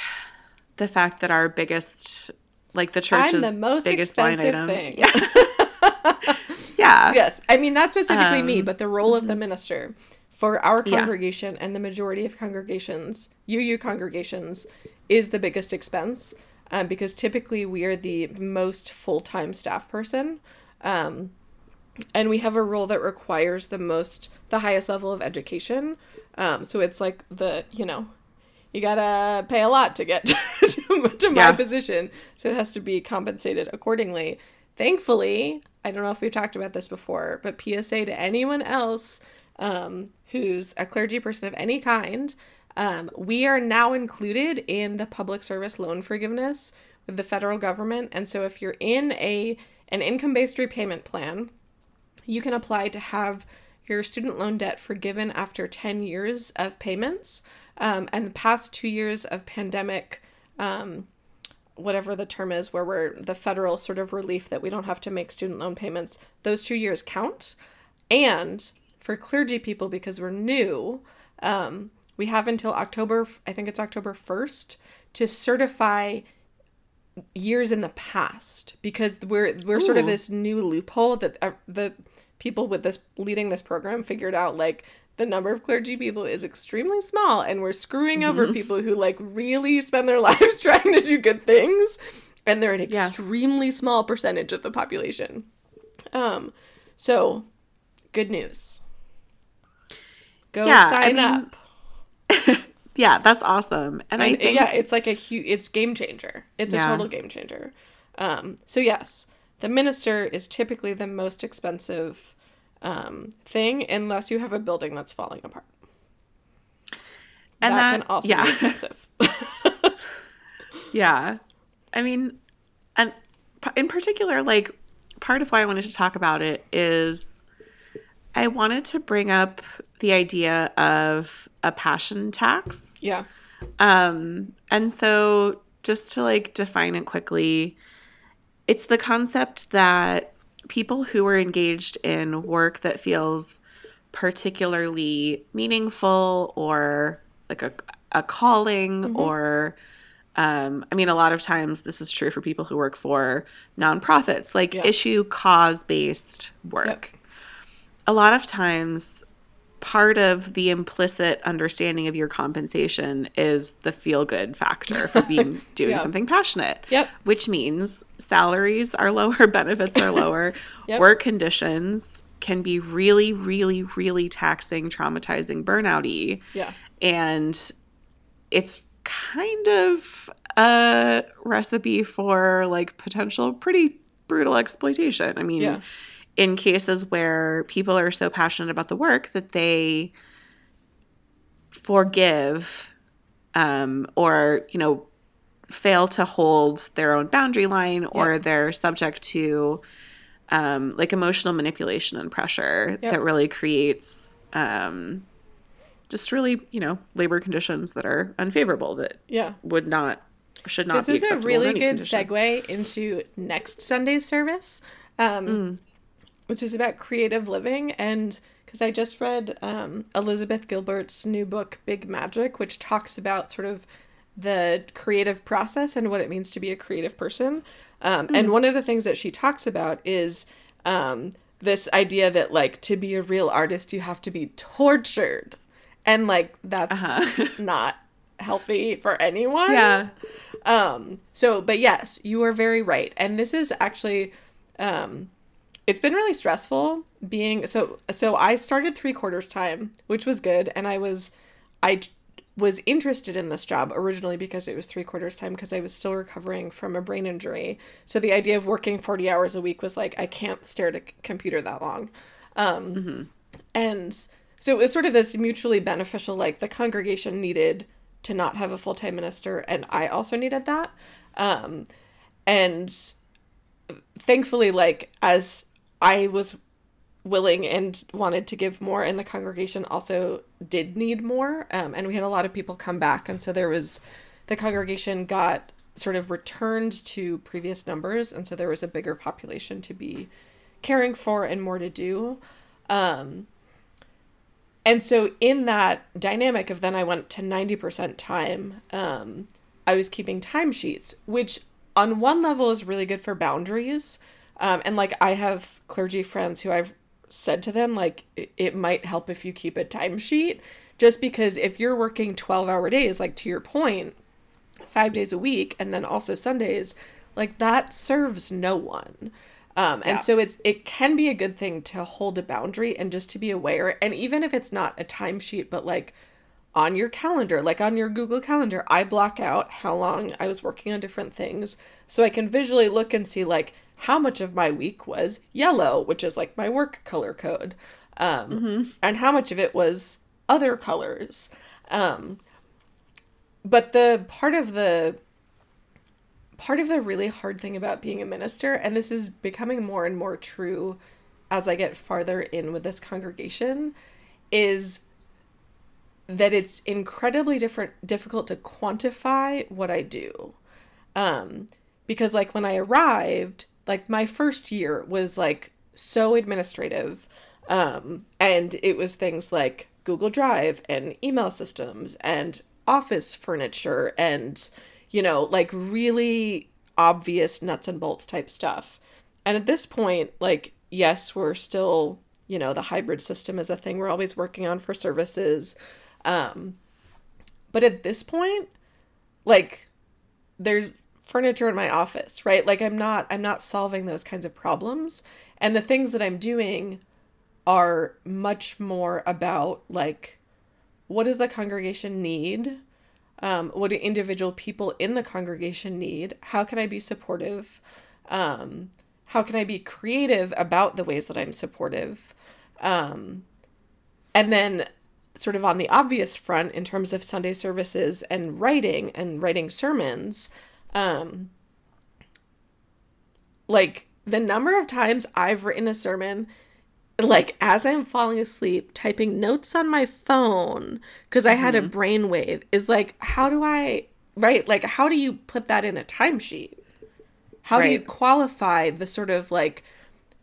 Speaker 1: the fact that our biggest, like the church's
Speaker 2: the most
Speaker 1: biggest line item.
Speaker 2: thing.
Speaker 1: Yeah. yeah.
Speaker 2: Yes, I mean not specifically me,
Speaker 1: Um,
Speaker 2: but the role of the minister for our
Speaker 1: Yeah.
Speaker 2: congregation and the majority of congregations, UU congregations, is the biggest expense um, because typically we are the most full time staff person, um, and we have a role that requires the most, the highest level of education. Um, so it's like the you know. You gotta pay a lot to get to, to my
Speaker 1: Yeah.
Speaker 2: position, so it has to be compensated accordingly. Thankfully, I don't know if we've talked about this before, but PSA to anyone else um, who's a clergy person of any kind, um, we are now included in the public service loan forgiveness with the federal government. And so if you're in a an income-based repayment plan, you can apply to have your student loan debt forgiven after 10 years of payments. Um, and the past two years of pandemic, um, whatever the term is, where we're the federal sort of relief that we don't have to make student loan payments, those two years count. And for clergy people, because we're new, um, we have until October, I think it's October 1st, to certify years in the past because we're we're Ooh. sort of this new loophole that uh, the people with this leading this program figured out like the number of clergy people is extremely small and we're screwing mm-hmm. over people who like really spend their lives trying to do good things and they're an extremely yeah. small percentage of the population. Um so good news. Go yeah, sign I mean,
Speaker 1: up. Yeah that's awesome. And, and i think
Speaker 2: yeah it's like a huge it's game changer. It's yeah. a total game changer. Um so yes the minister is typically the most expensive um, thing unless you have a building that's falling apart. And that, that can also yeah. be expensive.
Speaker 1: yeah. I mean, and in particular, like, part of why I wanted to talk about it is I wanted to bring up the idea of a passion tax.
Speaker 2: Yeah.
Speaker 1: Um, and so just to like define it quickly, it's the concept that people who are engaged in work that feels particularly meaningful or like a, a calling mm-hmm. or um, I mean, a lot of times this is true for people who work for nonprofits, like yeah. issue cause based work. Yep. A lot of times part of the implicit understanding of your compensation is the feel good factor for being doing yep. something passionate.
Speaker 2: Yep.
Speaker 1: Which means salaries are lower, benefits are lower, yep. work conditions can be really, really, really taxing, traumatizing, burnouty.
Speaker 2: Yeah.
Speaker 1: And it's kind of a recipe for like potential pretty brutal exploitation. I mean, yeah in cases where people are so passionate about the work that they forgive um, or you know fail to hold their own boundary line or yep. they're subject to um, like emotional manipulation and pressure yep. that really creates um, just really you know labor conditions that are unfavorable that
Speaker 2: yeah
Speaker 1: would not should not
Speaker 2: this is a really good condition. segue into next sunday's service um, mm which is about creative living and because I just read um, Elizabeth Gilbert's new book Big Magic, which talks about sort of the creative process and what it means to be a creative person. Um, mm. And one of the things that she talks about is um, this idea that like to be a real artist you have to be tortured, and like that's uh-huh. not healthy for anyone.
Speaker 1: Yeah.
Speaker 2: Um. So, but yes, you are very right, and this is actually um it's been really stressful being so so I started 3 quarters time, which was good and I was I was interested in this job originally because it was 3 quarters time because I was still recovering from a brain injury. So the idea of working 40 hours a week was like I can't stare at a computer that long. Um mm-hmm. and so it was sort of this mutually beneficial like the congregation needed to not have a full-time minister and I also needed that. Um and thankfully like as I was willing and wanted to give more and the congregation also did need more um, and we had a lot of people come back and so there was the congregation got sort of returned to previous numbers and so there was a bigger population to be caring for and more to do. Um, and so in that dynamic of then i went to 90% time um, i was keeping timesheets which on one level is really good for boundaries um, and like I have clergy friends who I've said to them like it, it might help if you keep a timesheet just because if you're working 12 hour days like to your point 5 days a week and then also Sundays like that serves no one. Um, and yeah. so it's it can be a good thing to hold a boundary and just to be aware and even if it's not a timesheet but like on your calendar, like on your Google Calendar, I block out how long I was working on different things so I can visually look and see like how much of my week was yellow, which is like my work color code. um, mm-hmm. and how much of it was other colors. Um, but the part of the part of the really hard thing about being a minister, and this is becoming more and more true as I get farther in with this congregation, is that it's incredibly different difficult to quantify what I do. Um, because like when I arrived, like my first year was like so administrative. Um, and it was things like Google Drive and email systems and office furniture and, you know, like really obvious nuts and bolts type stuff. And at this point, like, yes, we're still, you know, the hybrid system is a thing we're always working on for services. Um, but at this point, like, there's furniture in my office, right? Like I'm not I'm not solving those kinds of problems. And the things that I'm doing are much more about like what does the congregation need? Um, what do individual people in the congregation need? How can I be supportive? Um, how can I be creative about the ways that I'm supportive? Um, and then, sort of on the obvious front, in terms of Sunday services and writing and writing sermons, um, like the number of times I've written a sermon like as I'm falling asleep, typing notes on my phone because I had a mm-hmm. brainwave is like, how do I, right? Like, how do you put that in a timesheet? How right. do you qualify the sort of like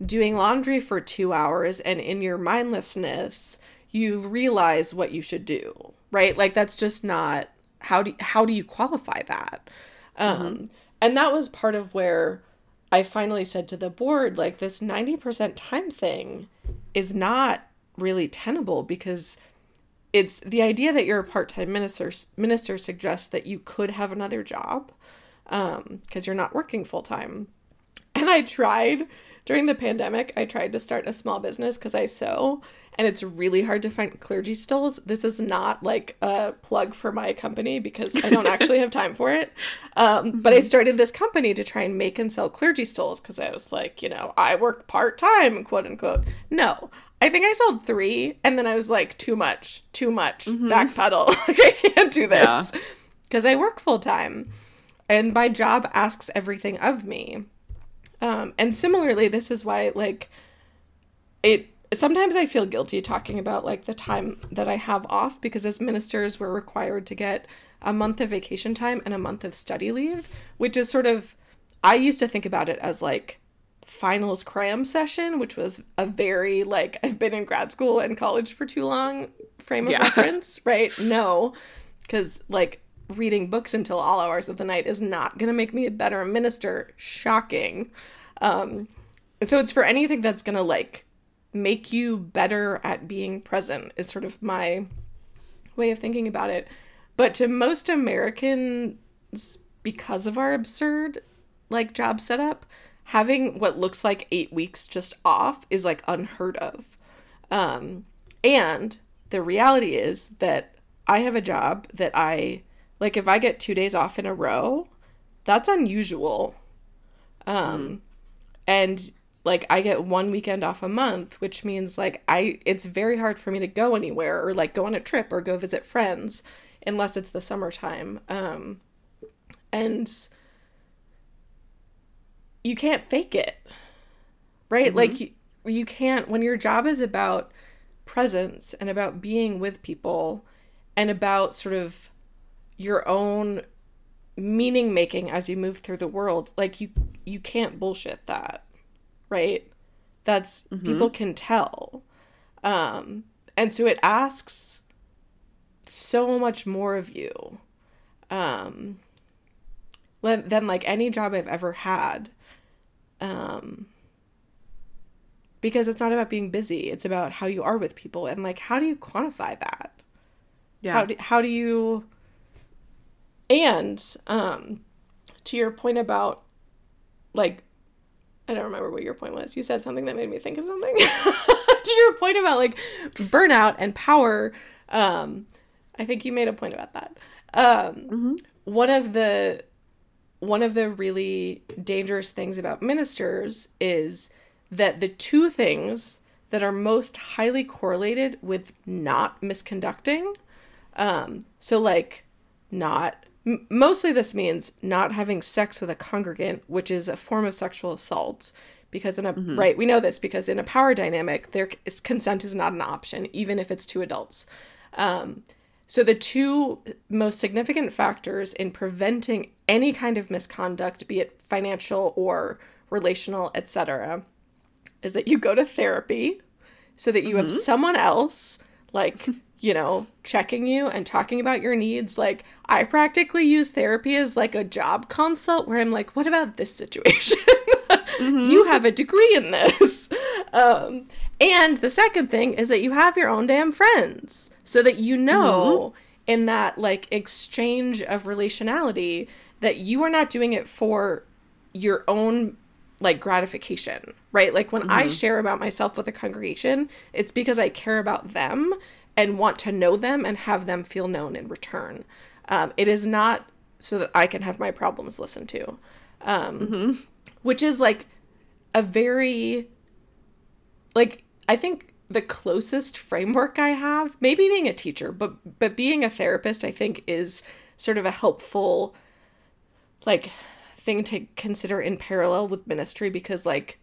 Speaker 2: doing laundry for two hours and in your mindlessness, you realize what you should do, right? Like, that's just not, how do, how do you qualify that? Mm-hmm. Um, and that was part of where I finally said to the board, like, this 90% time thing is not really tenable because it's the idea that you're a part-time minister minister suggests that you could have another job because um, you're not working full-time and i tried during the pandemic i tried to start a small business because i sew and it's really hard to find clergy stools. This is not like a plug for my company because I don't actually have time for it. Um, but I mm-hmm. started this company to try and make and sell clergy stools because I was like, you know, I work part time, quote unquote. No, I think I sold three, and then I was like, too much, too much, mm-hmm. backpedal. like I can't do this because yeah. I work full time, and my job asks everything of me. Um, and similarly, this is why like it sometimes I feel guilty talking about like the time that I have off because as ministers we're required to get a month of vacation time and a month of study leave, which is sort of I used to think about it as like finals cram session, which was a very like I've been in grad school and college for too long frame of yeah. reference, right? No, because like reading books until all hours of the night is not going to make me a better minister. Shocking. Um, so it's for anything that's going to like make you better at being present is sort of my way of thinking about it. But to most Americans, because of our absurd like job setup, having what looks like eight weeks just off is like unheard of. Um, and the reality is that I have a job that I like if I get two days off in a row, that's unusual. Um, and like I get one weekend off a month, which means like I it's very hard for me to go anywhere or like go on a trip or go visit friends unless it's the summertime. Um and you can't fake it. Right? Mm-hmm. Like you, you can't when your job is about presence and about being with people and about sort of your own meaning making as you move through the world like you you can't bullshit that right? That's mm-hmm. people can tell. Um, and so it asks so much more of you um, than like any job I've ever had. Um, because it's not about being busy, it's about how you are with people and like how do you quantify that? Yeah. How do, how do you and um to your point about like I don't remember what your point was. You said something that made me think of something. to your point about like burnout and power, um, I think you made a point about that. Um, mm-hmm. One of the one of the really dangerous things about ministers is that the two things that are most highly correlated with not misconducting. Um, so, like, not m- mostly this means not having sex with a congregant, which is a form of sexual assault. Because in a right, we know this because in a power dynamic, there is consent is not an option, even if it's two adults. Um, so the two most significant factors in preventing any kind of misconduct, be it financial or relational, etc., is that you go to therapy so that you have someone else like you know checking you and talking about your needs like i practically use therapy as like a job consult where i'm like what about this situation? You mm-hmm. have a degree in this. Um, and the second thing is that you have your own damn friends so that you know mm-hmm. in that like exchange of relationality that you are not doing it for your own like gratification, right? Like when I mm-hmm. share about myself with a congregation, it's because I care about them and want to know them and have them feel known in return. Um, it is not so that I can have my problems listened to, um, which is like a very, like, I think the closest framework I have, maybe being a teacher, but but being a therapist, I think is sort of a helpful like thing to consider in parallel with ministry because like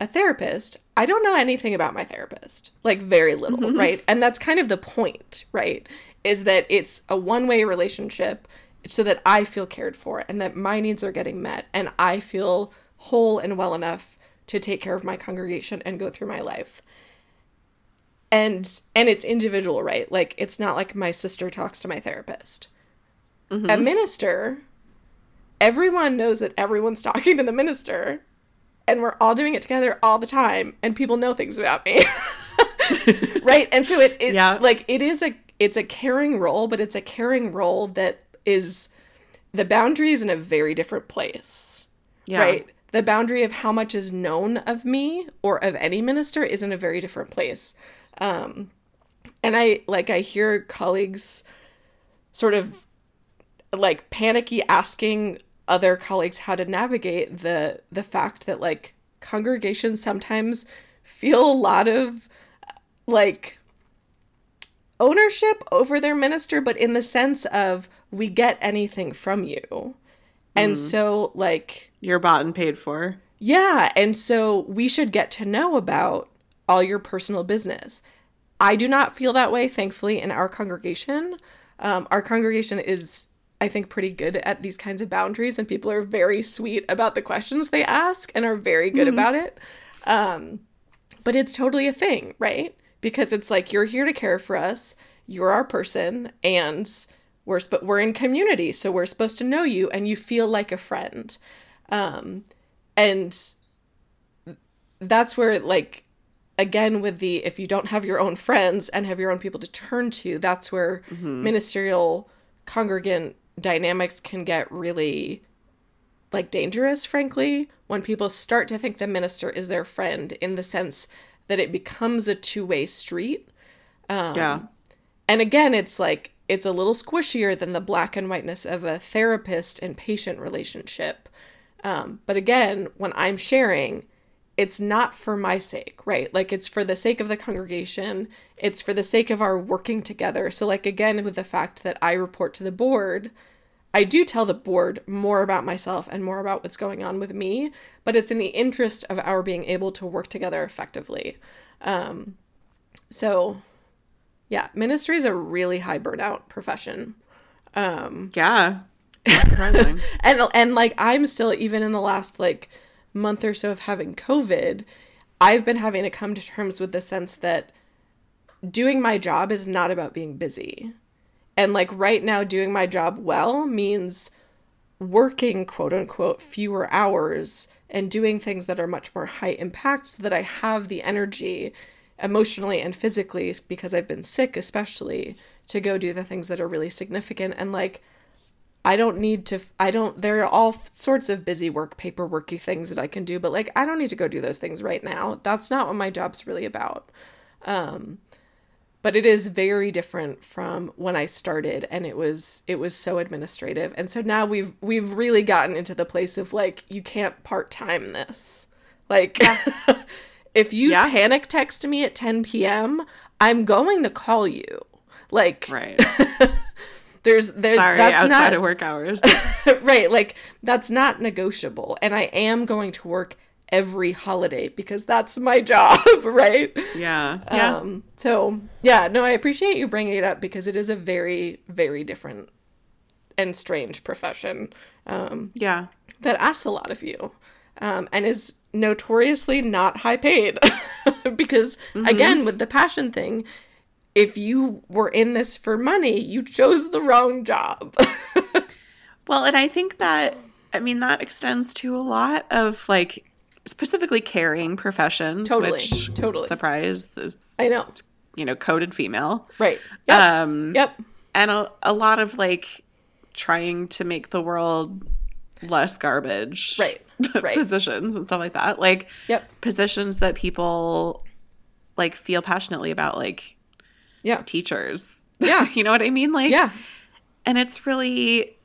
Speaker 2: a therapist, I don't know anything about my therapist, like very little, mm-hmm. right? And that's kind of the point, right? Is that it's a one-way relationship so that I feel cared for and that my needs are getting met and I feel whole and well enough to take care of my congregation and go through my life. And and it's individual right? Like it's not like my sister talks to my therapist. Mm-hmm. A minister everyone knows that everyone's talking to the minister and we're all doing it together all the time and people know things about me. Right? And so it, it
Speaker 1: Yeah.
Speaker 2: like it is a it's a caring role but it's a caring role that is the boundary is in a very different place.
Speaker 1: Yeah.
Speaker 2: right? The boundary of how much is known of me or of any minister is in a very different place. Um and i like i hear colleagues sort of like panicky asking other colleagues how to navigate the the fact that like congregations sometimes feel a lot of like ownership over their minister but in the sense of we get anything from you and so like
Speaker 1: You're bought and paid for.
Speaker 2: yeah, and so we should get to know about all your personal business. I do not feel that way, thankfully, in our congregation. Um, our congregation is, I think, pretty good at these kinds of boundaries, and people are very sweet about the questions they ask and are very good about it. Um, but it's totally a thing, right? Because it's like you're here to care for us, you're our person, and we're sp- we're in community, so we're supposed to know you, and you feel like a friend. Um, and that's where like again with the if you don't have your own friends and have your own people to turn to that's where ministerial congregant dynamics can get really like dangerous frankly when people start to think the minister is their friend in the sense that it becomes a two-way street Um,
Speaker 1: yeah.
Speaker 2: and again, it's like it's a little squishier than the black and whiteness of a therapist and patient relationship. Um, but again, when I'm sharing, it's not for my sake, right? Like it's for the sake of the congregation, it's for the sake of our working together. So, like, again, with the fact that I report to the board, I do tell the board more about myself and more about what's going on with me, but it's in the interest of our being able to work together effectively. Um, so, yeah, ministry is a really high burnout profession.
Speaker 1: Um Yeah.
Speaker 2: And and like I'm still even in the last like month or so of having COVID, I've been having to come to terms with the sense that doing my job is not about being busy. And like right now doing my job well means working quote unquote fewer hours and doing things that are much more high impact so that I have the energy emotionally and physically because I've been sick especially to go do the things that are really significant and like I don't need to I don't there are all sorts of busy work paperworky things that I can do but like I don't need to go do those things right now. That's not what my job's really about. Um but it is very different from when I started and it was it was so administrative. And so now we've we've really gotten into the place of like you can't part-time this. Like if you
Speaker 1: Yeah.
Speaker 2: panic text me at 10 p.m., I'm going to call you. Like,
Speaker 1: Right.
Speaker 2: there's there
Speaker 1: Sorry,
Speaker 2: that's
Speaker 1: outside
Speaker 2: not
Speaker 1: of work hours.
Speaker 2: right. Like that's not negotiable, and I am going to work every holiday because that's my job, right?
Speaker 1: yeah. Yeah.
Speaker 2: Um, so yeah, no, I appreciate you bringing it up because it is a very, very different and strange profession um,
Speaker 1: yeah.
Speaker 2: that asks a lot of you, um, and is notoriously not high paid. because again, with the passion thing, if you were in this for money, you chose the wrong job.
Speaker 1: Well, and I think that I mean that extends to a lot of like specifically caring professions,
Speaker 2: Totally,
Speaker 1: which
Speaker 2: totally.
Speaker 1: surprise is
Speaker 2: I know,
Speaker 1: you know coded female,
Speaker 2: right? Yep.
Speaker 1: um,
Speaker 2: yep.
Speaker 1: and a, a lot of like trying to make the world less garbage,
Speaker 2: Right, right.
Speaker 1: positions and stuff like that, like
Speaker 2: Yep.
Speaker 1: positions that people like feel passionately about, like
Speaker 2: Yeah.
Speaker 1: teachers.
Speaker 2: Yeah.
Speaker 1: you know what I mean? Like,
Speaker 2: Yeah.
Speaker 1: and it's really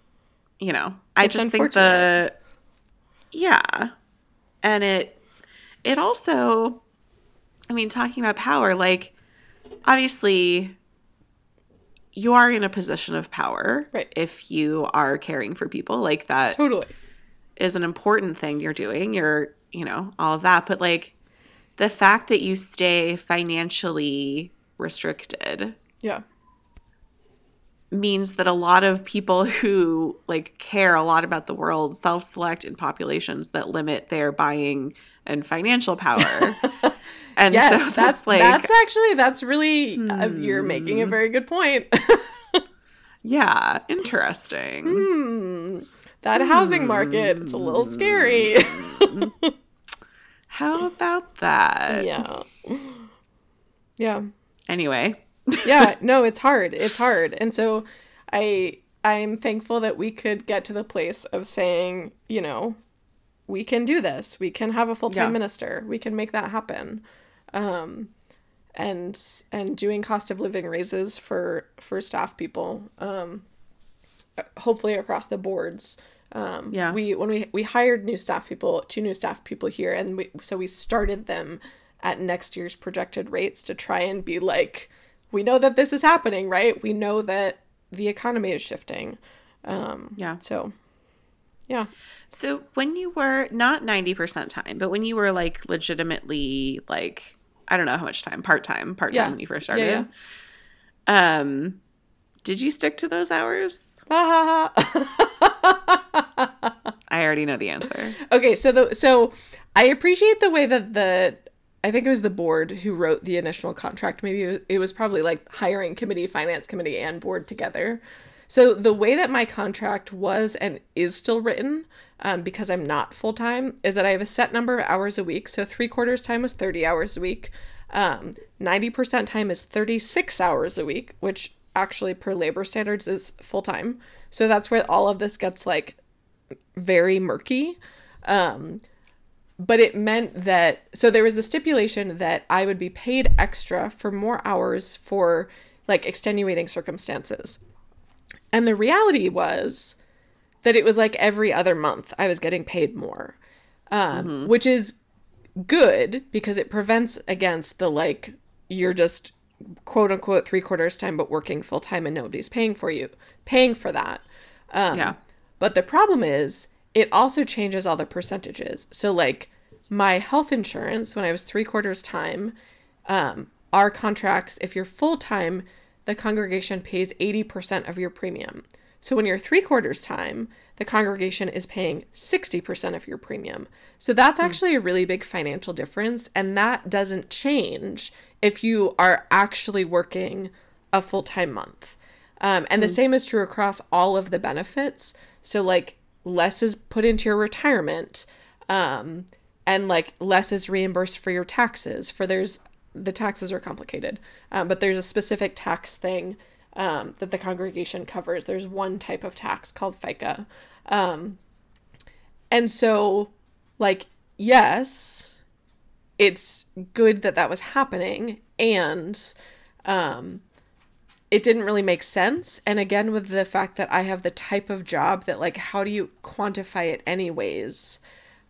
Speaker 1: you know i
Speaker 2: It's
Speaker 1: just think the yeah and it it also i mean talking about power like obviously you are in a position of power
Speaker 2: Right.
Speaker 1: if you are caring for people like that
Speaker 2: Totally.
Speaker 1: Is an important thing you're doing you're you know all of that but like the fact that you stay financially restricted
Speaker 2: Yeah.
Speaker 1: means that a lot of people who like care a lot about the world self-select in populations that limit their buying and financial power. and
Speaker 2: Yes,
Speaker 1: so
Speaker 2: that's
Speaker 1: that's like
Speaker 2: that's actually that's really uh, you're making a very good point.
Speaker 1: yeah, interesting.
Speaker 2: Hmm. that housing market it's a little scary.
Speaker 1: How about that?
Speaker 2: yeah. Yeah.
Speaker 1: Anyway,
Speaker 2: yeah no it's hard it's hard. And so i i'm thankful that we could get to the place of saying you know we can do this. We can have a full-time
Speaker 1: Yeah.
Speaker 2: minister. We can make that happen. Um and and doing cost of living raises for for staff people um hopefully across the boards. Um
Speaker 1: Yeah.
Speaker 2: we when we we hired new staff people two new staff people here and we so we started them at next year's projected rates to try and be like we know that this is happening right we know that the economy is shifting um
Speaker 1: yeah.
Speaker 2: so yeah
Speaker 1: So when you were not 90% time, but when you were like legitimately like I don't know how much time, part-time, part-time
Speaker 2: Yeah.
Speaker 1: when you first
Speaker 2: Yeah,
Speaker 1: started. Um did you stick to those hours? I already know the answer.
Speaker 2: okay so the so i appreciate the way that the i think it was the board who wrote the initial contract. Maybe it was, probably like hiring committee finance committee and board together. So the way that my contract was and is still written um, because i'm not full-time is that i have a set number of hours a week. So three quarters time is 30 hours a week. Um, 90% time is 36 hours a week which actually per labor standards is full-time. So that's where all of this gets like very murky. Um, but it meant that so there was the stipulation that I would be paid extra for more hours for like extenuating circumstances. And the reality was that it was like every other month I was getting paid more, um, which is good because it prevents against the like you're just quote unquote three quarters time but working full time and nobody's paying for you paying for that. Um,
Speaker 1: Yeah.
Speaker 2: but the problem is, it also changes all the percentages. So, like, my health insurance, when I was three quarters time, um, our contracts, if you're full time, the congregation pays 80% of your premium. So, when you're three quarters time, the congregation is paying 60% of your premium. So, that's actually a really big financial difference. And that doesn't change if you are actually working a full time month. Um, and the same is true across all of the benefits. So, like, less is put into your retirement, um, and like less is reimbursed for your taxes. For there's the taxes are complicated, um, but there's a specific tax thing um, that the congregation covers. There's one type of tax called FICA, um, and so, like, yes, it's good that that was happening, and um, it didn't really make sense. And again, with the fact that I have the type of job that, like, how do you quantify it anyways?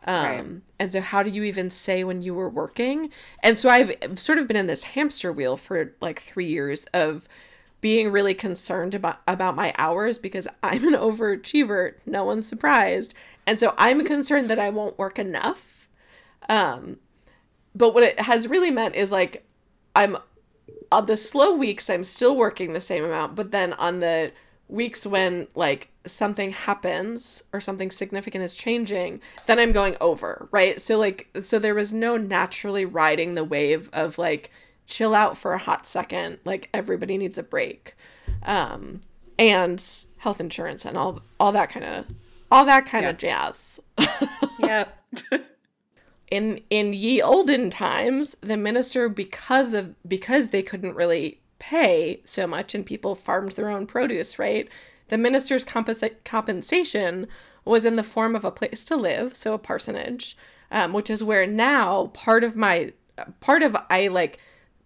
Speaker 2: Um,
Speaker 1: Right.
Speaker 2: And so, how do you even say when you were working? And so, I've sort of been in this hamster wheel for like three years of being really concerned about about my hours because I'm an overachiever. No one's surprised, and so I'm concerned that I won't work enough. Um, but what it has really meant is like I'm on the slow weeks I'm still working the same amount, but then on the weeks when like something happens or something significant is changing, then I'm going over, right? So like so there was no naturally riding the wave of like chill out for a hot second, like everybody needs a break. Um and health insurance and all all that kind of all that kind of jazz.
Speaker 1: Yep.
Speaker 2: in in ye olden times the minister because of because they couldn't really pay so much and people farmed their own produce right? The minister's compensa- compensation was in the form of a place to live so a parsonage um, which is where now part of my part of i like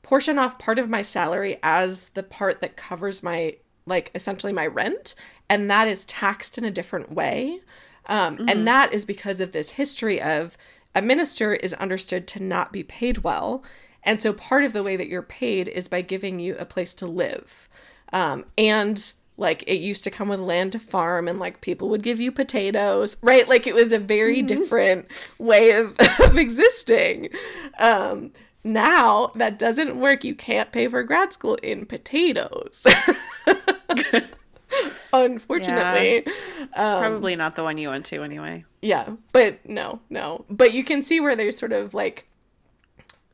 Speaker 2: portion off part of my salary as the part that covers my like essentially my rent and that is taxed in a different way. Um, and that is because of this history of a minister is understood to not be paid well. And so part of the way that you're paid is by giving you a place to live. Um, and like it used to come with land to farm and like people would give you potatoes right? Like it was a very different way of, of existing. Um, now that doesn't work. You can't pay for grad school in potatoes unfortunately um,
Speaker 1: Probably not the one you went to anyway.
Speaker 2: yeah, but no, no. But you can see where there's sort of like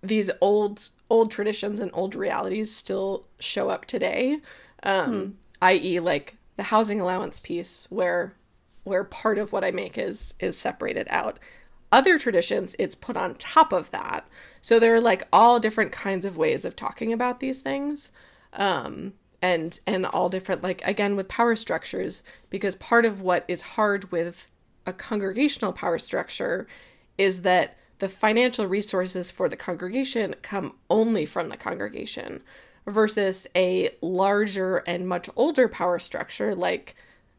Speaker 2: these old old traditions and old realities still show up today. Um i.e. like the housing allowance piece where where part of what I make is is separated out. Other traditions it's put on top of that. So there are like all different kinds of ways of talking about these things. Um and and all different like again with power structures because part of what is hard with a congregational power structure is that the financial resources for the congregation come only from the congregation versus a larger and much older power structure like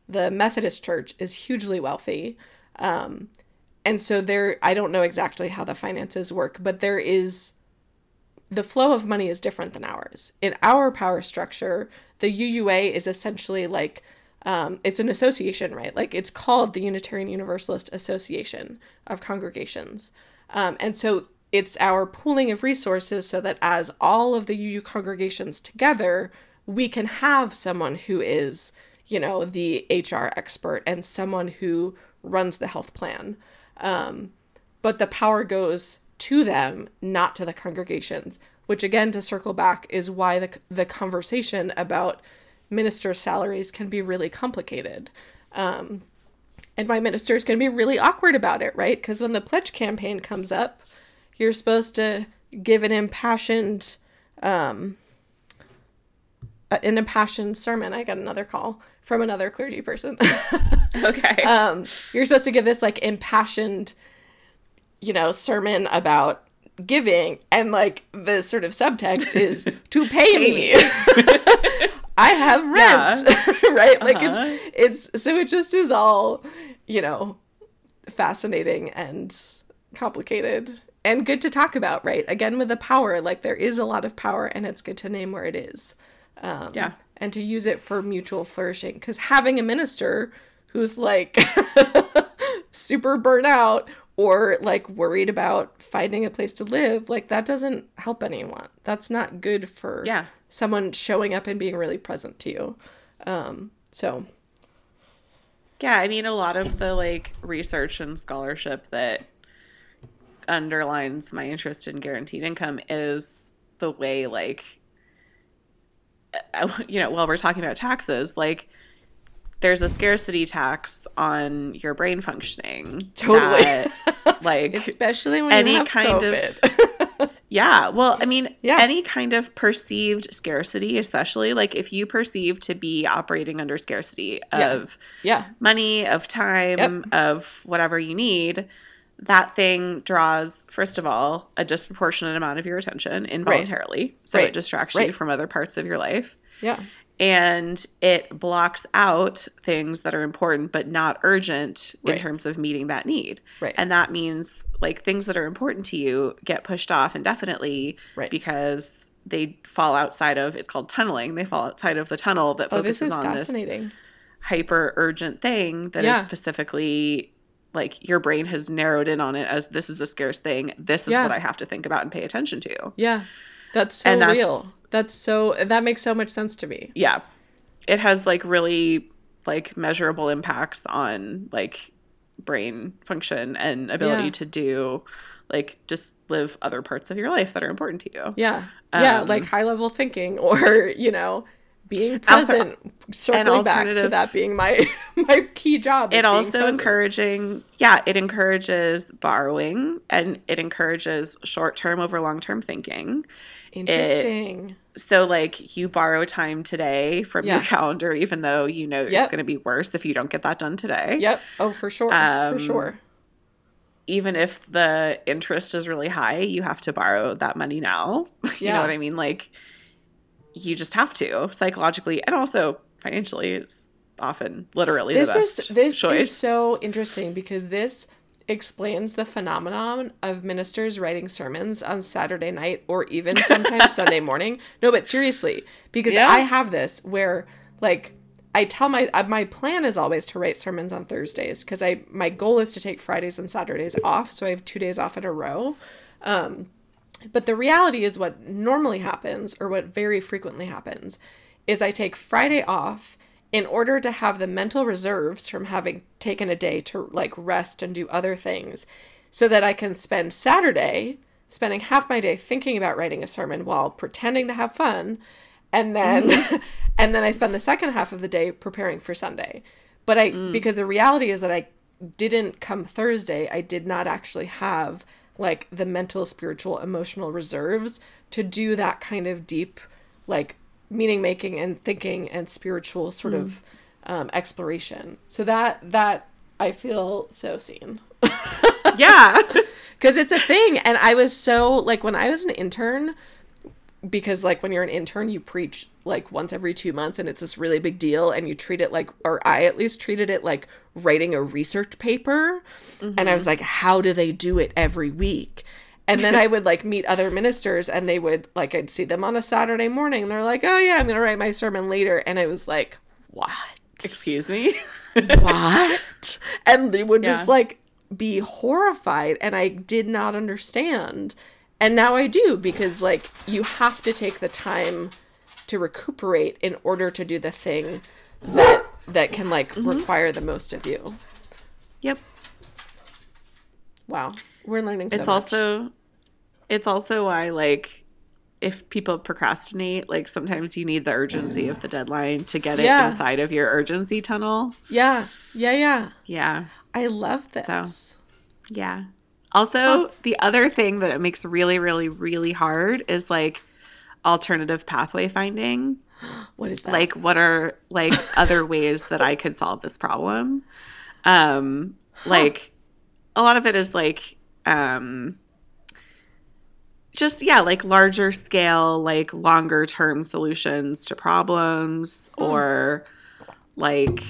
Speaker 2: the Methodist Church is hugely wealthy. Um, and so there, I don't know exactly how the finances work, but there is the flow of money is different than ours. In our power structure, the UUA is essentially like um, it's an association, right? Like it's called the Unitarian Universalist Association of Congregations. Um, and so it's our pooling of resources so that as all of the UU congregations together, we can have someone who is, you know, the HR expert and someone who runs the health plan. Um, but the power goes to them, not to the congregations. Which again, to circle back, is why the the conversation about minister salaries can be really complicated. Um, and why ministers can be really awkward about it, right? Because when the pledge campaign comes up, you're supposed to give an impassioned, um, an impassioned sermon. I got another call from another clergy person.
Speaker 1: Okay.
Speaker 2: um, you're supposed to give this like impassioned, you know, sermon about giving, and like the sort of subtext is to pay me. I have rent, right? Like
Speaker 1: Uh-huh.
Speaker 2: it's it's so it just is all, you know, fascinating and complicated and good to talk about, right? Again with the power, like there is a lot of power, and it's good to name where it is. Um,
Speaker 1: Yeah.
Speaker 2: and to use it for mutual flourishing. Because having a minister who's like super burnt out or like worried about finding a place to live, like that doesn't help anyone. That's not good for
Speaker 1: Yeah.
Speaker 2: someone showing up and being really present to you. Um, so
Speaker 1: Yeah, I mean, a lot of the like research and scholarship that underlines my interest in guaranteed income is the way, like, uh, you know, while we're talking about taxes, like, there's a scarcity tax on your brain functioning.
Speaker 2: Totally.
Speaker 1: that, like,
Speaker 2: especially when
Speaker 1: Any
Speaker 2: you have
Speaker 1: kind of- yeah. Well, I mean,
Speaker 2: Yeah.
Speaker 1: any kind of perceived scarcity, especially like if you perceive to be operating under scarcity of
Speaker 2: yeah,
Speaker 1: money, of time, of whatever you need, that thing draws, first of all, a disproportionate amount of your attention involuntarily. So
Speaker 2: Right.
Speaker 1: it distracts you from other parts of your life.
Speaker 2: yeah,
Speaker 1: and it blocks out things that are important but not urgent in terms of meeting that need.
Speaker 2: Right.
Speaker 1: And that means like things that are important to you get pushed off indefinitely
Speaker 2: Right.
Speaker 1: because they fall outside of it's called tunneling. They fall outside of the tunnel that
Speaker 2: Oh, this
Speaker 1: focuses
Speaker 2: is
Speaker 1: on this
Speaker 2: hyper
Speaker 1: urgent thing that is
Speaker 2: Yeah.
Speaker 1: specifically like your brain has narrowed in on it as this is a scarce thing. This is
Speaker 2: Yeah.
Speaker 1: what I have to think about and pay attention to.
Speaker 2: Yeah. That's so
Speaker 1: And that's-
Speaker 2: real. That's so that makes so much sense to me.
Speaker 1: Yeah. It has like really like measurable impacts on like brain function and ability
Speaker 2: Yeah.
Speaker 1: to do like just live other parts of your life that are important to you.
Speaker 2: Yeah. yeah,
Speaker 1: Um,
Speaker 2: like high level thinking or, you know, being present, circling back to that being my my key job.
Speaker 1: it also
Speaker 2: present.
Speaker 1: encouraging yeah it encourages borrowing and it encourages short-term over long-term thinking
Speaker 2: interesting.
Speaker 1: so like you borrow time today from your calendar even though you know it's going to be worse if you don't get that done today
Speaker 2: Yep. Oh, for sure.
Speaker 1: Um,
Speaker 2: for sure.
Speaker 1: even if the interest is really high you have to borrow that money now you
Speaker 2: Yeah.
Speaker 1: know what i mean like you just have to psychologically and also financially it's often literally
Speaker 2: This
Speaker 1: the best
Speaker 2: is this
Speaker 1: choice
Speaker 2: is so interesting because this explains the phenomenon of ministers writing sermons on Saturday night or even sometimes Sunday morning. No, but seriously, because
Speaker 1: Yeah.
Speaker 2: I have this where like I tell my uh, my plan is always to write sermons on Thursdays because I my goal is to take Fridays and Saturdays off, so I have two days off in a row. Um, but the reality is what normally happens, or what very frequently happens, is I take Friday off in order to have the mental reserves from having taken a day to like rest and do other things so that I can spend Saturday spending half my day thinking about writing a sermon while pretending to have fun and then mm-hmm. and then I spend the second half of the day preparing for Sunday. But I mm. because the reality is that I didn't come Thursday, I did not actually have like the mental, spiritual, emotional reserves to do that kind of deep like meaning making and thinking and spiritual sort of um, exploration. So that that I feel so seen.
Speaker 1: Yeah.
Speaker 2: Because it's a thing and i was so like when i was an intern because like when you're an intern you preach like once every two months and it's this really big deal and you treat it like or i at least treated it like writing a research paper. And i was like how do they do it every week and then i would like meet other ministers and they would like i'd see them on a saturday morning and they're like oh yeah i'm gonna write my sermon later and i was like what
Speaker 1: excuse me
Speaker 2: what? and they would just like be horrified and I did not understand. And now I do because like you have to take the time to recuperate in order to do the thing that that can like
Speaker 1: Mm-hmm.
Speaker 2: require the most of you.
Speaker 1: yep
Speaker 2: Wow. We're learning so
Speaker 1: it's
Speaker 2: much.
Speaker 1: also it's also why like if people procrastinate like sometimes you need the urgency of the deadline to get it
Speaker 2: Yeah.
Speaker 1: inside of your urgency tunnel
Speaker 2: Yeah. Yeah, yeah.
Speaker 1: yeah
Speaker 2: I love this.
Speaker 1: So. yeah also the other thing that it makes really really really hard is like alternative pathway finding
Speaker 2: What is that?
Speaker 1: like what are like other ways that i could solve this problem um like a lot of it is like um just yeah like larger scale like longer term solutions to problems hmm. or like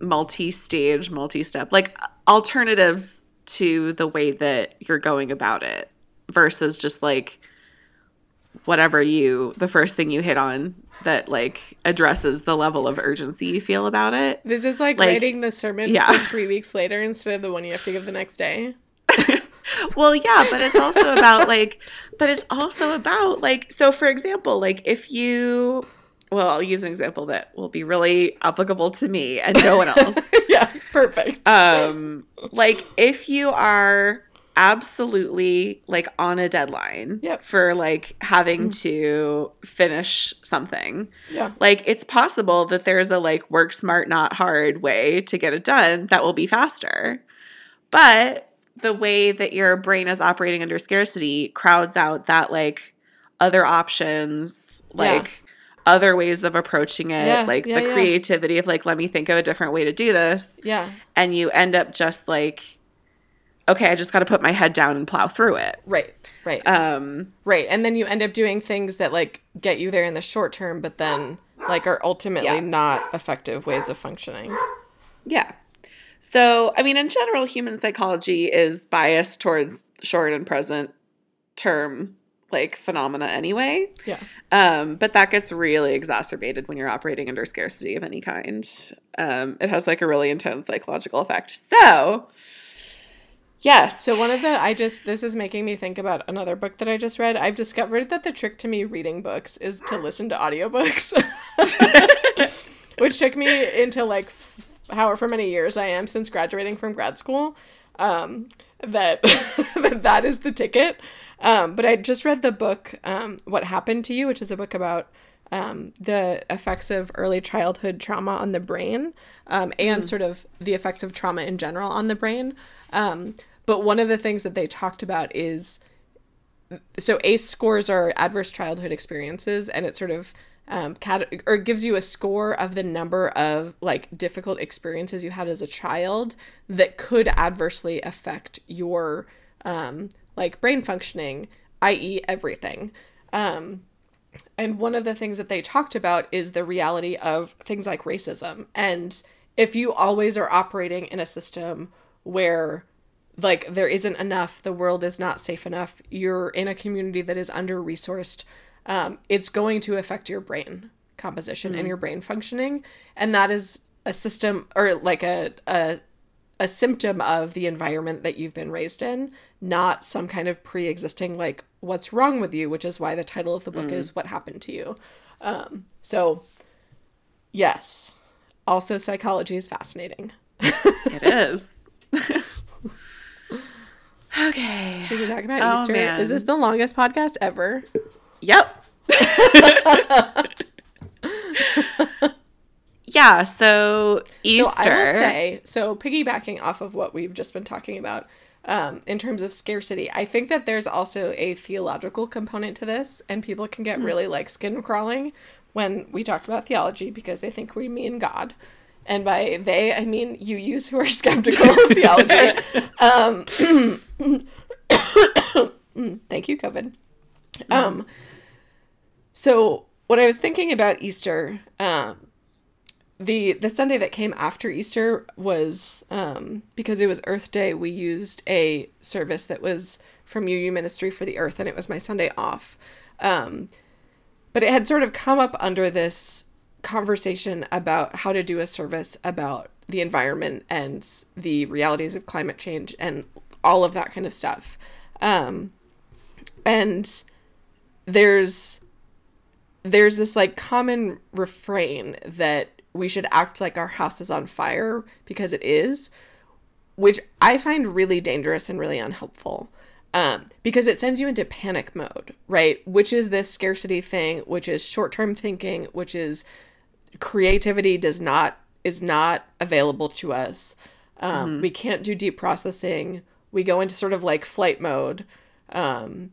Speaker 1: multi-stage multi-step like alternatives to the way that you're going about it versus just like whatever you the first thing you hit on that like addresses the level of urgency you feel about it
Speaker 2: this is like,
Speaker 1: like-
Speaker 2: writing the sermon
Speaker 1: yeah.
Speaker 2: three weeks later instead of the one you have to give the next day.
Speaker 1: Well yeah but it's also about like but it's also about like so for example like if you well i'll use an example that will be really applicable to me and no one else
Speaker 2: yeah, perfect.
Speaker 1: um like if you are absolutely like on a deadline
Speaker 2: Yep.
Speaker 1: for like having to finish something
Speaker 2: yeah.
Speaker 1: like it's possible that there's a like work smart not hard way to get it done that will be faster but the way that your brain is operating under scarcity crowds out that like other options
Speaker 2: Yeah.
Speaker 1: like other ways of approaching it
Speaker 2: Yeah,
Speaker 1: like
Speaker 2: yeah,
Speaker 1: the
Speaker 2: yeah.
Speaker 1: creativity of like let me think of a different way to do this
Speaker 2: Yeah.
Speaker 1: and you end up just like okay i just got to put my head down and plow through it
Speaker 2: Right. Right.
Speaker 1: um
Speaker 2: right. And then you end up doing things that like get you there in the short term, but then like are ultimately
Speaker 1: Yeah.
Speaker 2: not effective ways of functioning.
Speaker 1: Yeah. So, I mean, in general, human psychology is biased towards short and present term like phenomena anyway.
Speaker 2: Yeah.
Speaker 1: Um, but that gets really exacerbated when you're operating under scarcity of any kind. Um, it has like a really intense psychological effect. So, yes.
Speaker 2: So one of the I just this is making me think about another book that I just read. I've discovered that the trick to me reading books is to listen to audiobooks. Which took me into like however many years I am since graduating from grad school. Um that that is the ticket. Um but I just read the book um What Happened to You, which is a book about um, the effects of early childhood trauma on the brain um, and sort of the effects of trauma in general on the brain. Um, but one of the things that they talked about is so ACE scores are adverse childhood experiences, and it sort of um, cat- or gives you a score of the number of like difficult experiences you had as a child that could adversely affect your um, like brain functioning, i.e., everything. Um, and one of the things that they talked about is the reality of things like racism. And if you always are operating in a system where like there isn't enough, the world is not safe enough, you're in a community that is under resourced, um, it's going to affect your brain composition and your brain functioning. And that is a system or like a, a a symptom of the environment that you've been raised in, not some kind of pre-existing like what's wrong with you, which is why the title of the book is what happened to you. Um, so yes. Also psychology is fascinating.
Speaker 1: it is. okay.
Speaker 2: Should we talk about
Speaker 1: Oh,
Speaker 2: Easter?
Speaker 1: man.
Speaker 2: Is this the longest podcast ever?
Speaker 1: Yep. yeah, so Easter.
Speaker 2: So I will say, so piggybacking off of what we've just been talking about, um, in terms of scarcity, I think that there's also a theological component to this, and people can get really like skin crawling when we talk about theology because they think we mean God. And by they, I mean you use who are skeptical of theology. Um, thank you, COVID. Um, so what I was thinking about Easter, um, the the Sunday that came after Easter was um, because it was Earth Day. We used a service that was from UU Ministry for the Earth, and it was my Sunday off. Um, but it had sort of come up under this conversation about how to do a service about the environment and the realities of climate change and all of that kind of stuff. Um, and there's there's this like common refrain that we should act like our house is on fire because it is, which I find really dangerous and really unhelpful. Um, because it sends you into panic mode, right? Which is this scarcity thing, which is short-term thinking, which is creativity does not is not available to us. Um, We can't do deep processing. We go into sort of like flight mode, um,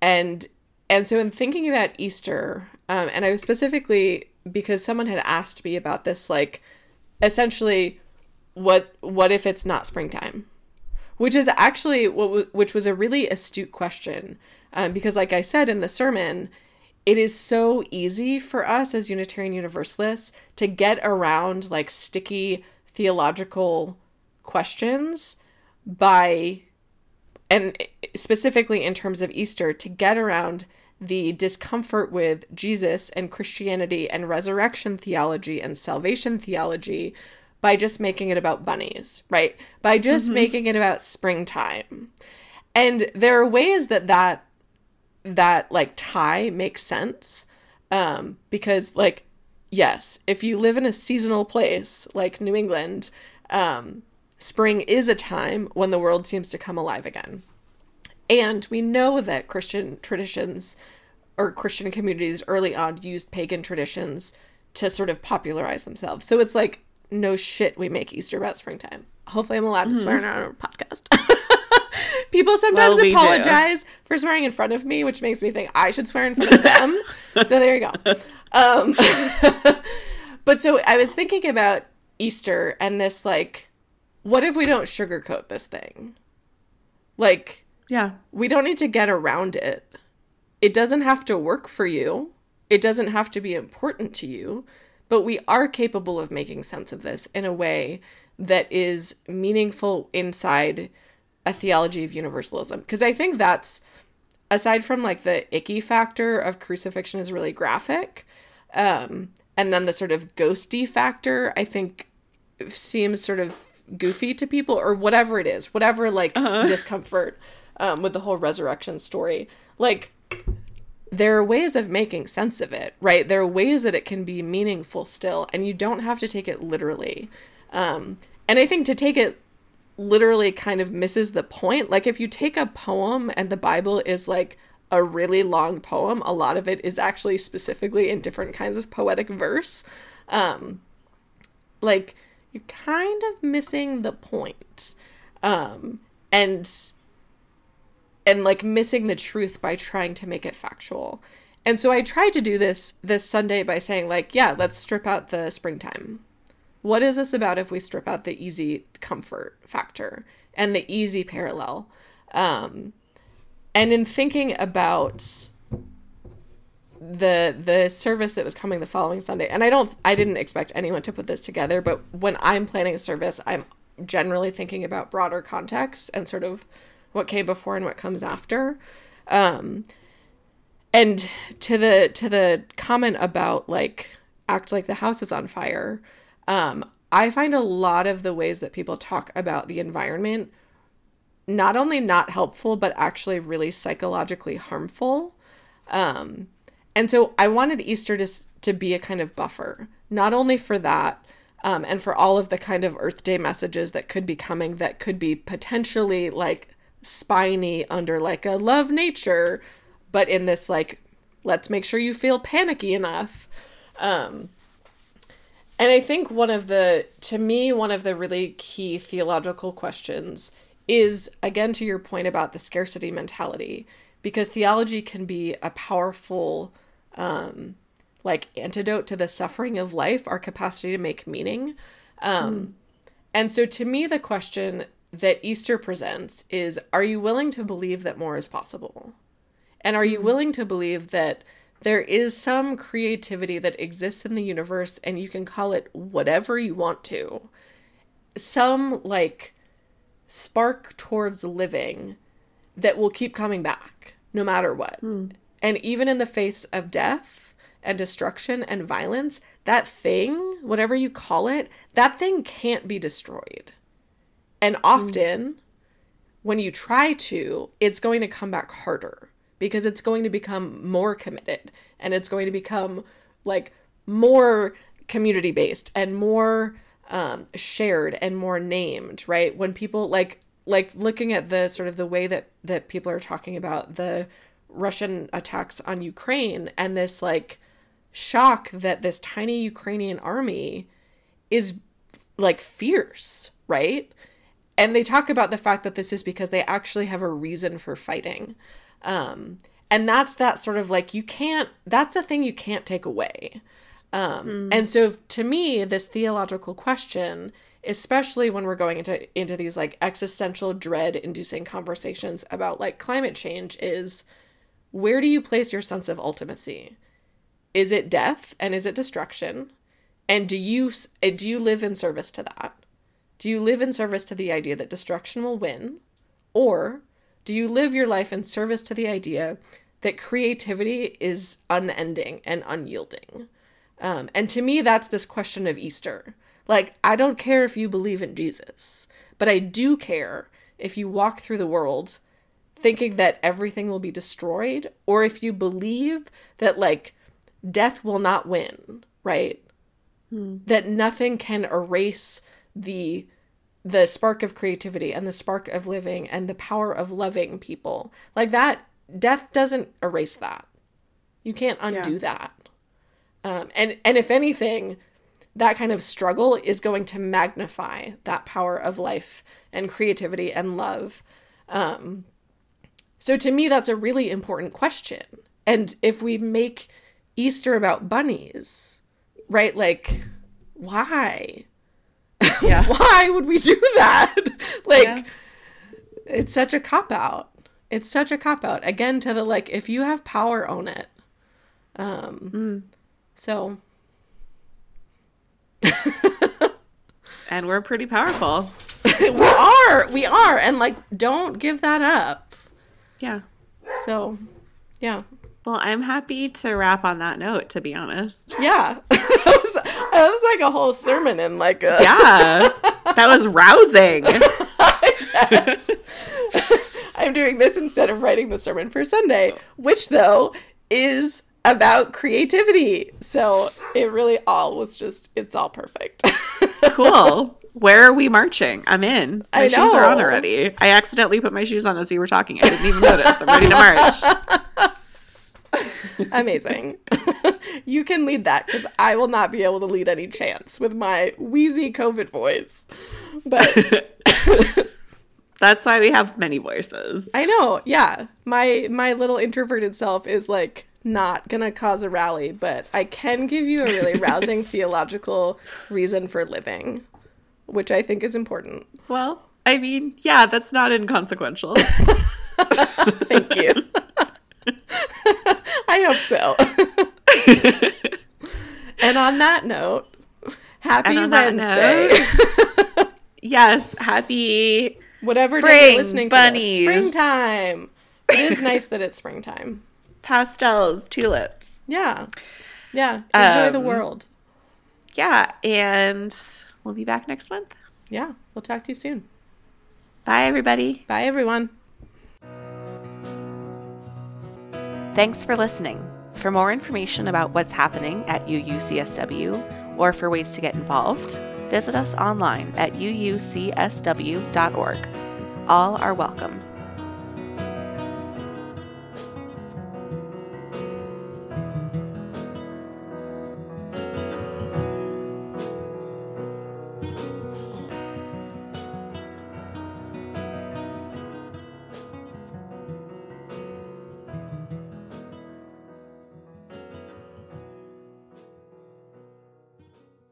Speaker 2: and and so in thinking about Easter, um, and I was specifically because someone had asked me about this, like essentially, what what if it's not springtime? Which is actually what w- which was a really astute question, um, because like I said in the sermon, it is so easy for us as Unitarian Universalists to get around like sticky theological questions by and specifically in terms of Easter, to get around the discomfort with Jesus and Christianity and resurrection theology and salvation theology by just making it about bunnies, right? By just making it about springtime. And there are ways that that that like tie makes sense um because like yes, if you live in a seasonal place like New England, um spring is a time when the world seems to come alive again. And we know that Christian traditions or Christian communities early on used pagan traditions to sort of popularize themselves. So it's like, no shit, we make Easter about springtime. Hopefully, I'm allowed to swear on our podcast. People sometimes
Speaker 1: Well, we do.
Speaker 2: apologize for swearing in front of me, which makes me think I should swear in front of them. so there you go. Um, but so I was thinking about Easter and this, like, what if we don't sugarcoat this thing? Like,
Speaker 1: Yeah.
Speaker 2: we don't need to get around it. It doesn't have to work for you. it doesn't have to be important to you, but we are capable of making sense of this in a way that is meaningful inside a theology of universalism. Because I think that's, aside from like the icky factor of crucifixion is really graphic, um, and then the sort of ghosty factor, I think seems sort of goofy to people or whatever it is, whatever like uh-huh. discomfort um, with the whole resurrection story. Like, there are ways of making sense of it, right? There are ways that it can be meaningful still, and you don't have to take it literally. Um, and I think to take it literally kind of misses the point. Like, if you take a poem and the Bible is like a really long poem, a lot of it is actually specifically in different kinds of poetic verse. Um, like, you're kind of missing the point. Um, and and like missing the truth by trying to make it factual. And so I tried to do this this Sunday by saying like, yeah, let's strip out the springtime. What is this about if we strip out the easy comfort factor and the easy parallel? Um, and in thinking about the the service that was coming the following Sunday, and I don't I didn't expect anyone to put this together, but when I'm planning a service, I'm generally thinking about broader context and sort of what came before and what comes after. Um, and to the to the comment about like act like the house is on fire, um, I find a lot of the ways that people talk about the environment not only not helpful but actually really psychologically harmful. Um, and so I wanted Easter to to be a kind of buffer, not only for that. Um, and for all of the kind of Earth Day messages that could be coming that could be potentially like spiny under like a love nature, but in this like let's make sure you feel panicky enough. Um and I think one of the to me one of the really key theological questions is again to your point about the scarcity mentality because theology can be a powerful um like antidote to the suffering of life, our capacity to make meaning. Um mm. and so to me the question that Easter presents is are you willing to believe that more is possible? And are you mm-hmm. willing to believe that there is some creativity that exists in the universe and you can call it whatever you want to? Some like spark towards living that will keep coming back no matter what. Mm. And even in the face of death and destruction and violence, that thing, whatever you call it, that thing can't be destroyed. And often, mm. when you try to, it's going to come back harder because it's going to become more committed and it's going to become like more community based and more um, shared and more named, right? When people like like looking at the sort of the way that that people are talking about the Russian attacks on Ukraine and this like shock that this tiny Ukrainian army is like fierce, right? And they talk about the fact that this is because they actually have a reason for fighting. Um, and that's that sort of like you can't that's a thing you can't take away. Um, mm. and so to me this theological question especially when we're going into into these like existential dread inducing conversations about like climate change is where do you place your sense of ultimacy? Is it death and is it destruction? And do you do you live in service to that do you live in service to the idea that destruction will win? Or do you live your life in service to the idea that creativity is unending and unyielding? Um, and to me, that's this question of Easter. Like, I don't care if you believe in Jesus, but I do care if you walk through the world thinking that everything will be destroyed, or if you believe that, like, death will not win, right? Hmm. That nothing can erase the the spark of creativity and the spark of living and the power of loving people. Like that, death doesn't erase that. You can't undo yeah. that. Um, and and if anything, that kind of struggle is going to magnify that power of life and creativity and love. Um, so to me, that's a really important question. And if we make Easter about bunnies, right? Like, why? Yeah. Why would we do that? like, yeah. it's such a cop out. It's such a cop out. Again, to the like, if you have power, own it. Um,
Speaker 1: Mm.
Speaker 2: so
Speaker 1: And we're pretty powerful.
Speaker 2: we are, we are, and like, don't give that up.
Speaker 1: Yeah.
Speaker 2: So, yeah,
Speaker 1: Well, I'm happy to wrap on that note, to be honest.
Speaker 2: yeah. that, was, like a whole sermon in like a
Speaker 1: Yeah. that was rousing.
Speaker 2: I'm doing this instead of writing the sermon for Sunday, which though is about creativity. So it really all was just it's all perfect.
Speaker 1: Cool. Where are we marching? I'm in. My shoes are on already. I accidentally put my shoes on as you were talking. I didn't even notice. I'm ready to march.
Speaker 2: Amazing. you can lead that because I will not be able to lead any chance with my wheezy COVID voice. But
Speaker 1: That's why we have many voices.
Speaker 2: I know, yeah. My my little introverted self is like not gonna cause a rally, but I can give you a really rousing theological reason for living, which I think is important.
Speaker 1: Well, I mean, yeah, that's not inconsequential.
Speaker 2: Thank you. I hope so. and on that note, happy
Speaker 1: And on that
Speaker 2: Wednesday.
Speaker 1: yes, happy.
Speaker 2: Whatever day you're listening
Speaker 1: bunnies.
Speaker 2: to this. Springtime. It is nice that it's springtime.
Speaker 1: pastels, tulips.
Speaker 2: Yeah. Yeah. Enjoy the
Speaker 1: Um,
Speaker 2: world.
Speaker 1: Yeah, and we'll be back next month.
Speaker 2: Yeah. We'll talk to you soon.
Speaker 1: Bye, everybody.
Speaker 2: Bye, everyone.
Speaker 1: Thanks for listening. For more information about what's happening at UUCSW or for ways to get involved, visit us online at uucsw.org. All are welcome.